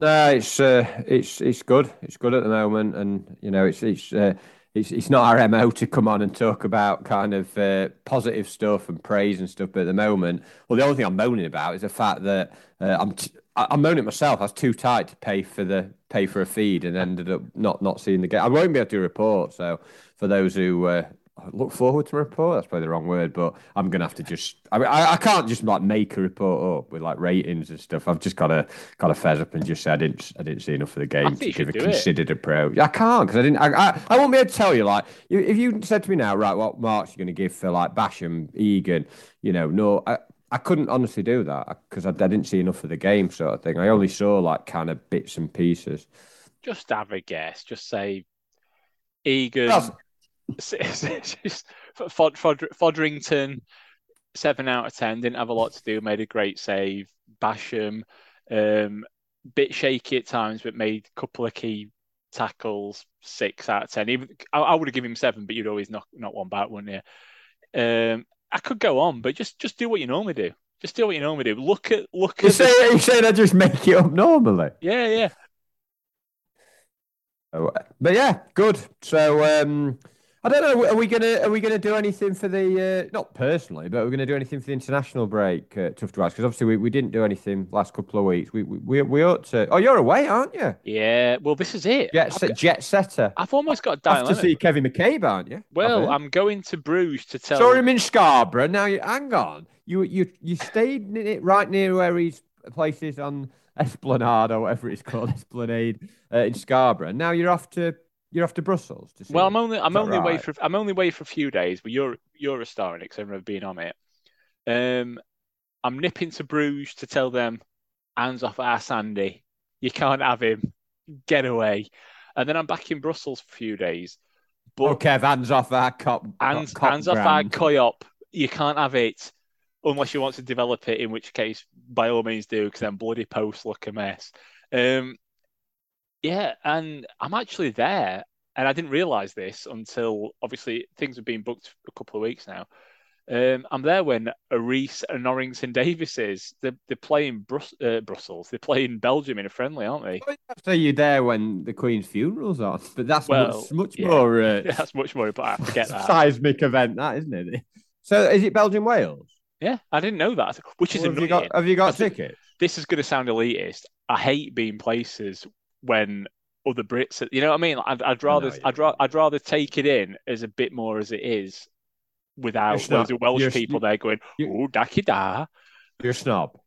No, it's uh, it's it's good. It's good at the moment, and you know, it's it's uh, it's it's not our mo to come on and talk about kind of uh, positive stuff and praise and stuff. But at the moment, well, the only thing I'm moaning about is the fact that uh, I'm t- I'm moaning myself. I was too tight to pay for the pay for a feed and ended up not not seeing the game. I won't be able to report. So for those who uh, look forward to a report. That's probably the wrong word, but I'm gonna have to just. I mean, I, I can't just like make a report up with like ratings and stuff. I've just got to kind of fez up and just say I didn't. I didn't see enough of the game to give a considered it. approach. I can't because I didn't. I, I, I won't be able to tell you. Like if you said to me now, right, what marks you're going to give for like Basham, Egan, you know, no. I, I couldn't honestly do that because I, I didn't see enough of the game, sort of thing. I only saw like kind of bits and pieces. Just have a guess. Just say Egan. That's, Fod, Fod, Fodrington, seven out of ten, didn't have a lot to do, made a great save. Basham, um, bit shaky at times, but made a couple of key tackles, six out of ten. Even I, I would have given him seven, but you'd always knock not one back, wouldn't you? Um, I could go on, but just just do what you normally do. Just do what you normally do. Look at look you at. Say, the... You saying I just make it up normally? Yeah, yeah. Oh, but yeah, good. So um, I don't know. Are we gonna are we gonna do anything for the uh, not personally, but we're gonna do anything for the international break? Uh, tough to ask because obviously we, we didn't do anything last couple of weeks. We we we ought to. Oh, you're away, aren't you? Yeah. Well, this is it. Jet, set, jet setter. I've almost got a dilemma. to see Kevin McCabe, aren't you? Well, I'm going to Bruges to tell. Saw him in Scarborough. Now you hang on. You you you stayed right near where he's places on Esplanade or whatever it's called, Esplanade uh, in Scarborough. Now you're off to you're off to Brussels. To well, I'm only I'm only right? away for I'm only away for a few days, but you're you're a star in it because I've never been on it. Um, I'm nipping to Bruges to tell them, hands off our Sandy. You can't have him. Get away. And then I'm back in Brussels for a few days. But okay, hands off our cop. Hands, cop hands off our coyop. You can't have it unless you want to develop it. In which case, by all means, do because then bloody posts look a mess. Um, yeah, and I'm actually there, and I didn't realise this until obviously things have been booked a couple of weeks now. Um, I'm there when Aris and Norrington Davis is. They're, they're playing Brus- uh, Brussels. They're playing Belgium in a friendly, aren't they? So you're there when the Queen's funeral's on, but that's well, much, much yeah. more. Uh, yeah, that's much more. But I forget that seismic event, that isn't it? So is it Belgium Wales? Yeah, I didn't know that. Which is well, have you got have you got tickets? this is going to sound elitist. I hate being places when other Brits, you know what I mean? I'd, I'd rather, know, I'd, ra- I'd rather take it in as a bit more as it is, without You're loads snob. of Welsh You're- people there going, "Oh, daki da." You're a snob.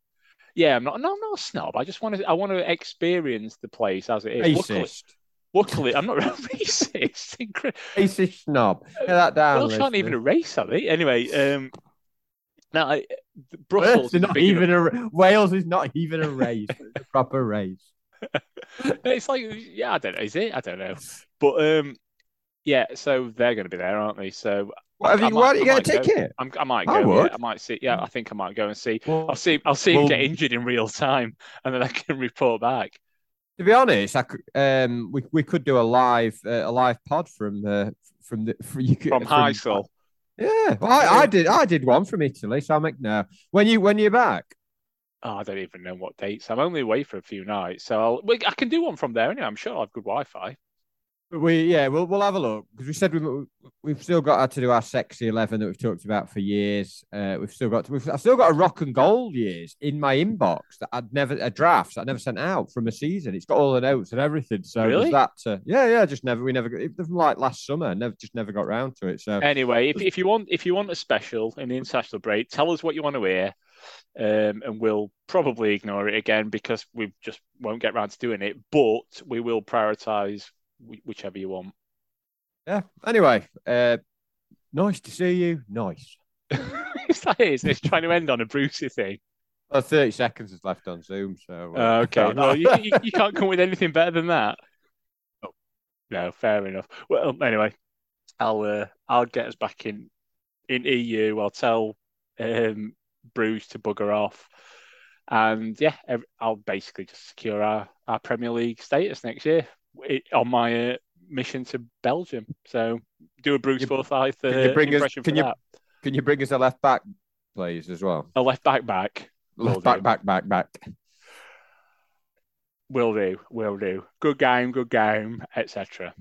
Yeah, I'm not. No, I'm not a snob. I just want to. I want to experience the place as it is. Luckily, Racist. luckily, I'm not racist. Incre- Racist snob. Get that down. Welsh aren't even a race, are they? Anyway, um, now I, Brussels not enough- even a Wales is not even a race. It's a proper race. It's like, yeah, I don't know. Is it? I don't know. But um, yeah. So they're going to be there, aren't they? So What, have I you, might- why don't you I get a go. ticket? I'm, I might I go. would. Yeah, I might see. Yeah, I think I might go and see. Well, I'll see. I'll see him get injured in real time, and then I can report back. To be honest, I could, um, we we could do a live uh, a live pod from uh, from the from, you could, From Heysel. Yeah, well, I, I did I did one from Italy, so I'm like, now. When you when you're back, Oh, I don't even know what dates. I'm only away for a few nights, so I'll, we, I can do one from there. Anyway, I'm sure I'll have good Wi-Fi. we yeah we'll we'll have a look because we said we we've still got to do our sexy eleven that we've talked about for years. Uh, we've still got to, we've I've still got a rock and gold years in my inbox that I'd never a drafts I never sent out from a season. It's got all the notes and everything. So Really? that uh, yeah yeah just never we never got from like last summer never just never got round to it. So Anyway, if, if you want if you want a special in the international break, tell us what you want to hear, um, and we'll probably ignore it again because we just won't get around to doing it. But we will prioritise wh- whichever you want. yeah anyway uh, nice to see you. Nice. it's like it's, it's trying to end on a Brucey thing. Well, 30 seconds is left on Zoom, so. Uh, okay, well you, you you can't come with anything better than that. No, fair enough. Well, anyway, I'll uh, I'll get us back in in EU. I'll tell um, Bruce to bugger off, and yeah, I'll basically just secure our, our Premier League status next year it, on my uh, mission to Belgium. So do a Bruce Forsyth uh, can you bring us- impression can for you- that. Can you bring us a left back, please, as well? A left back back. Will Left back, do. back, back, back. Will do. Will do. Good game. Good game. Etc.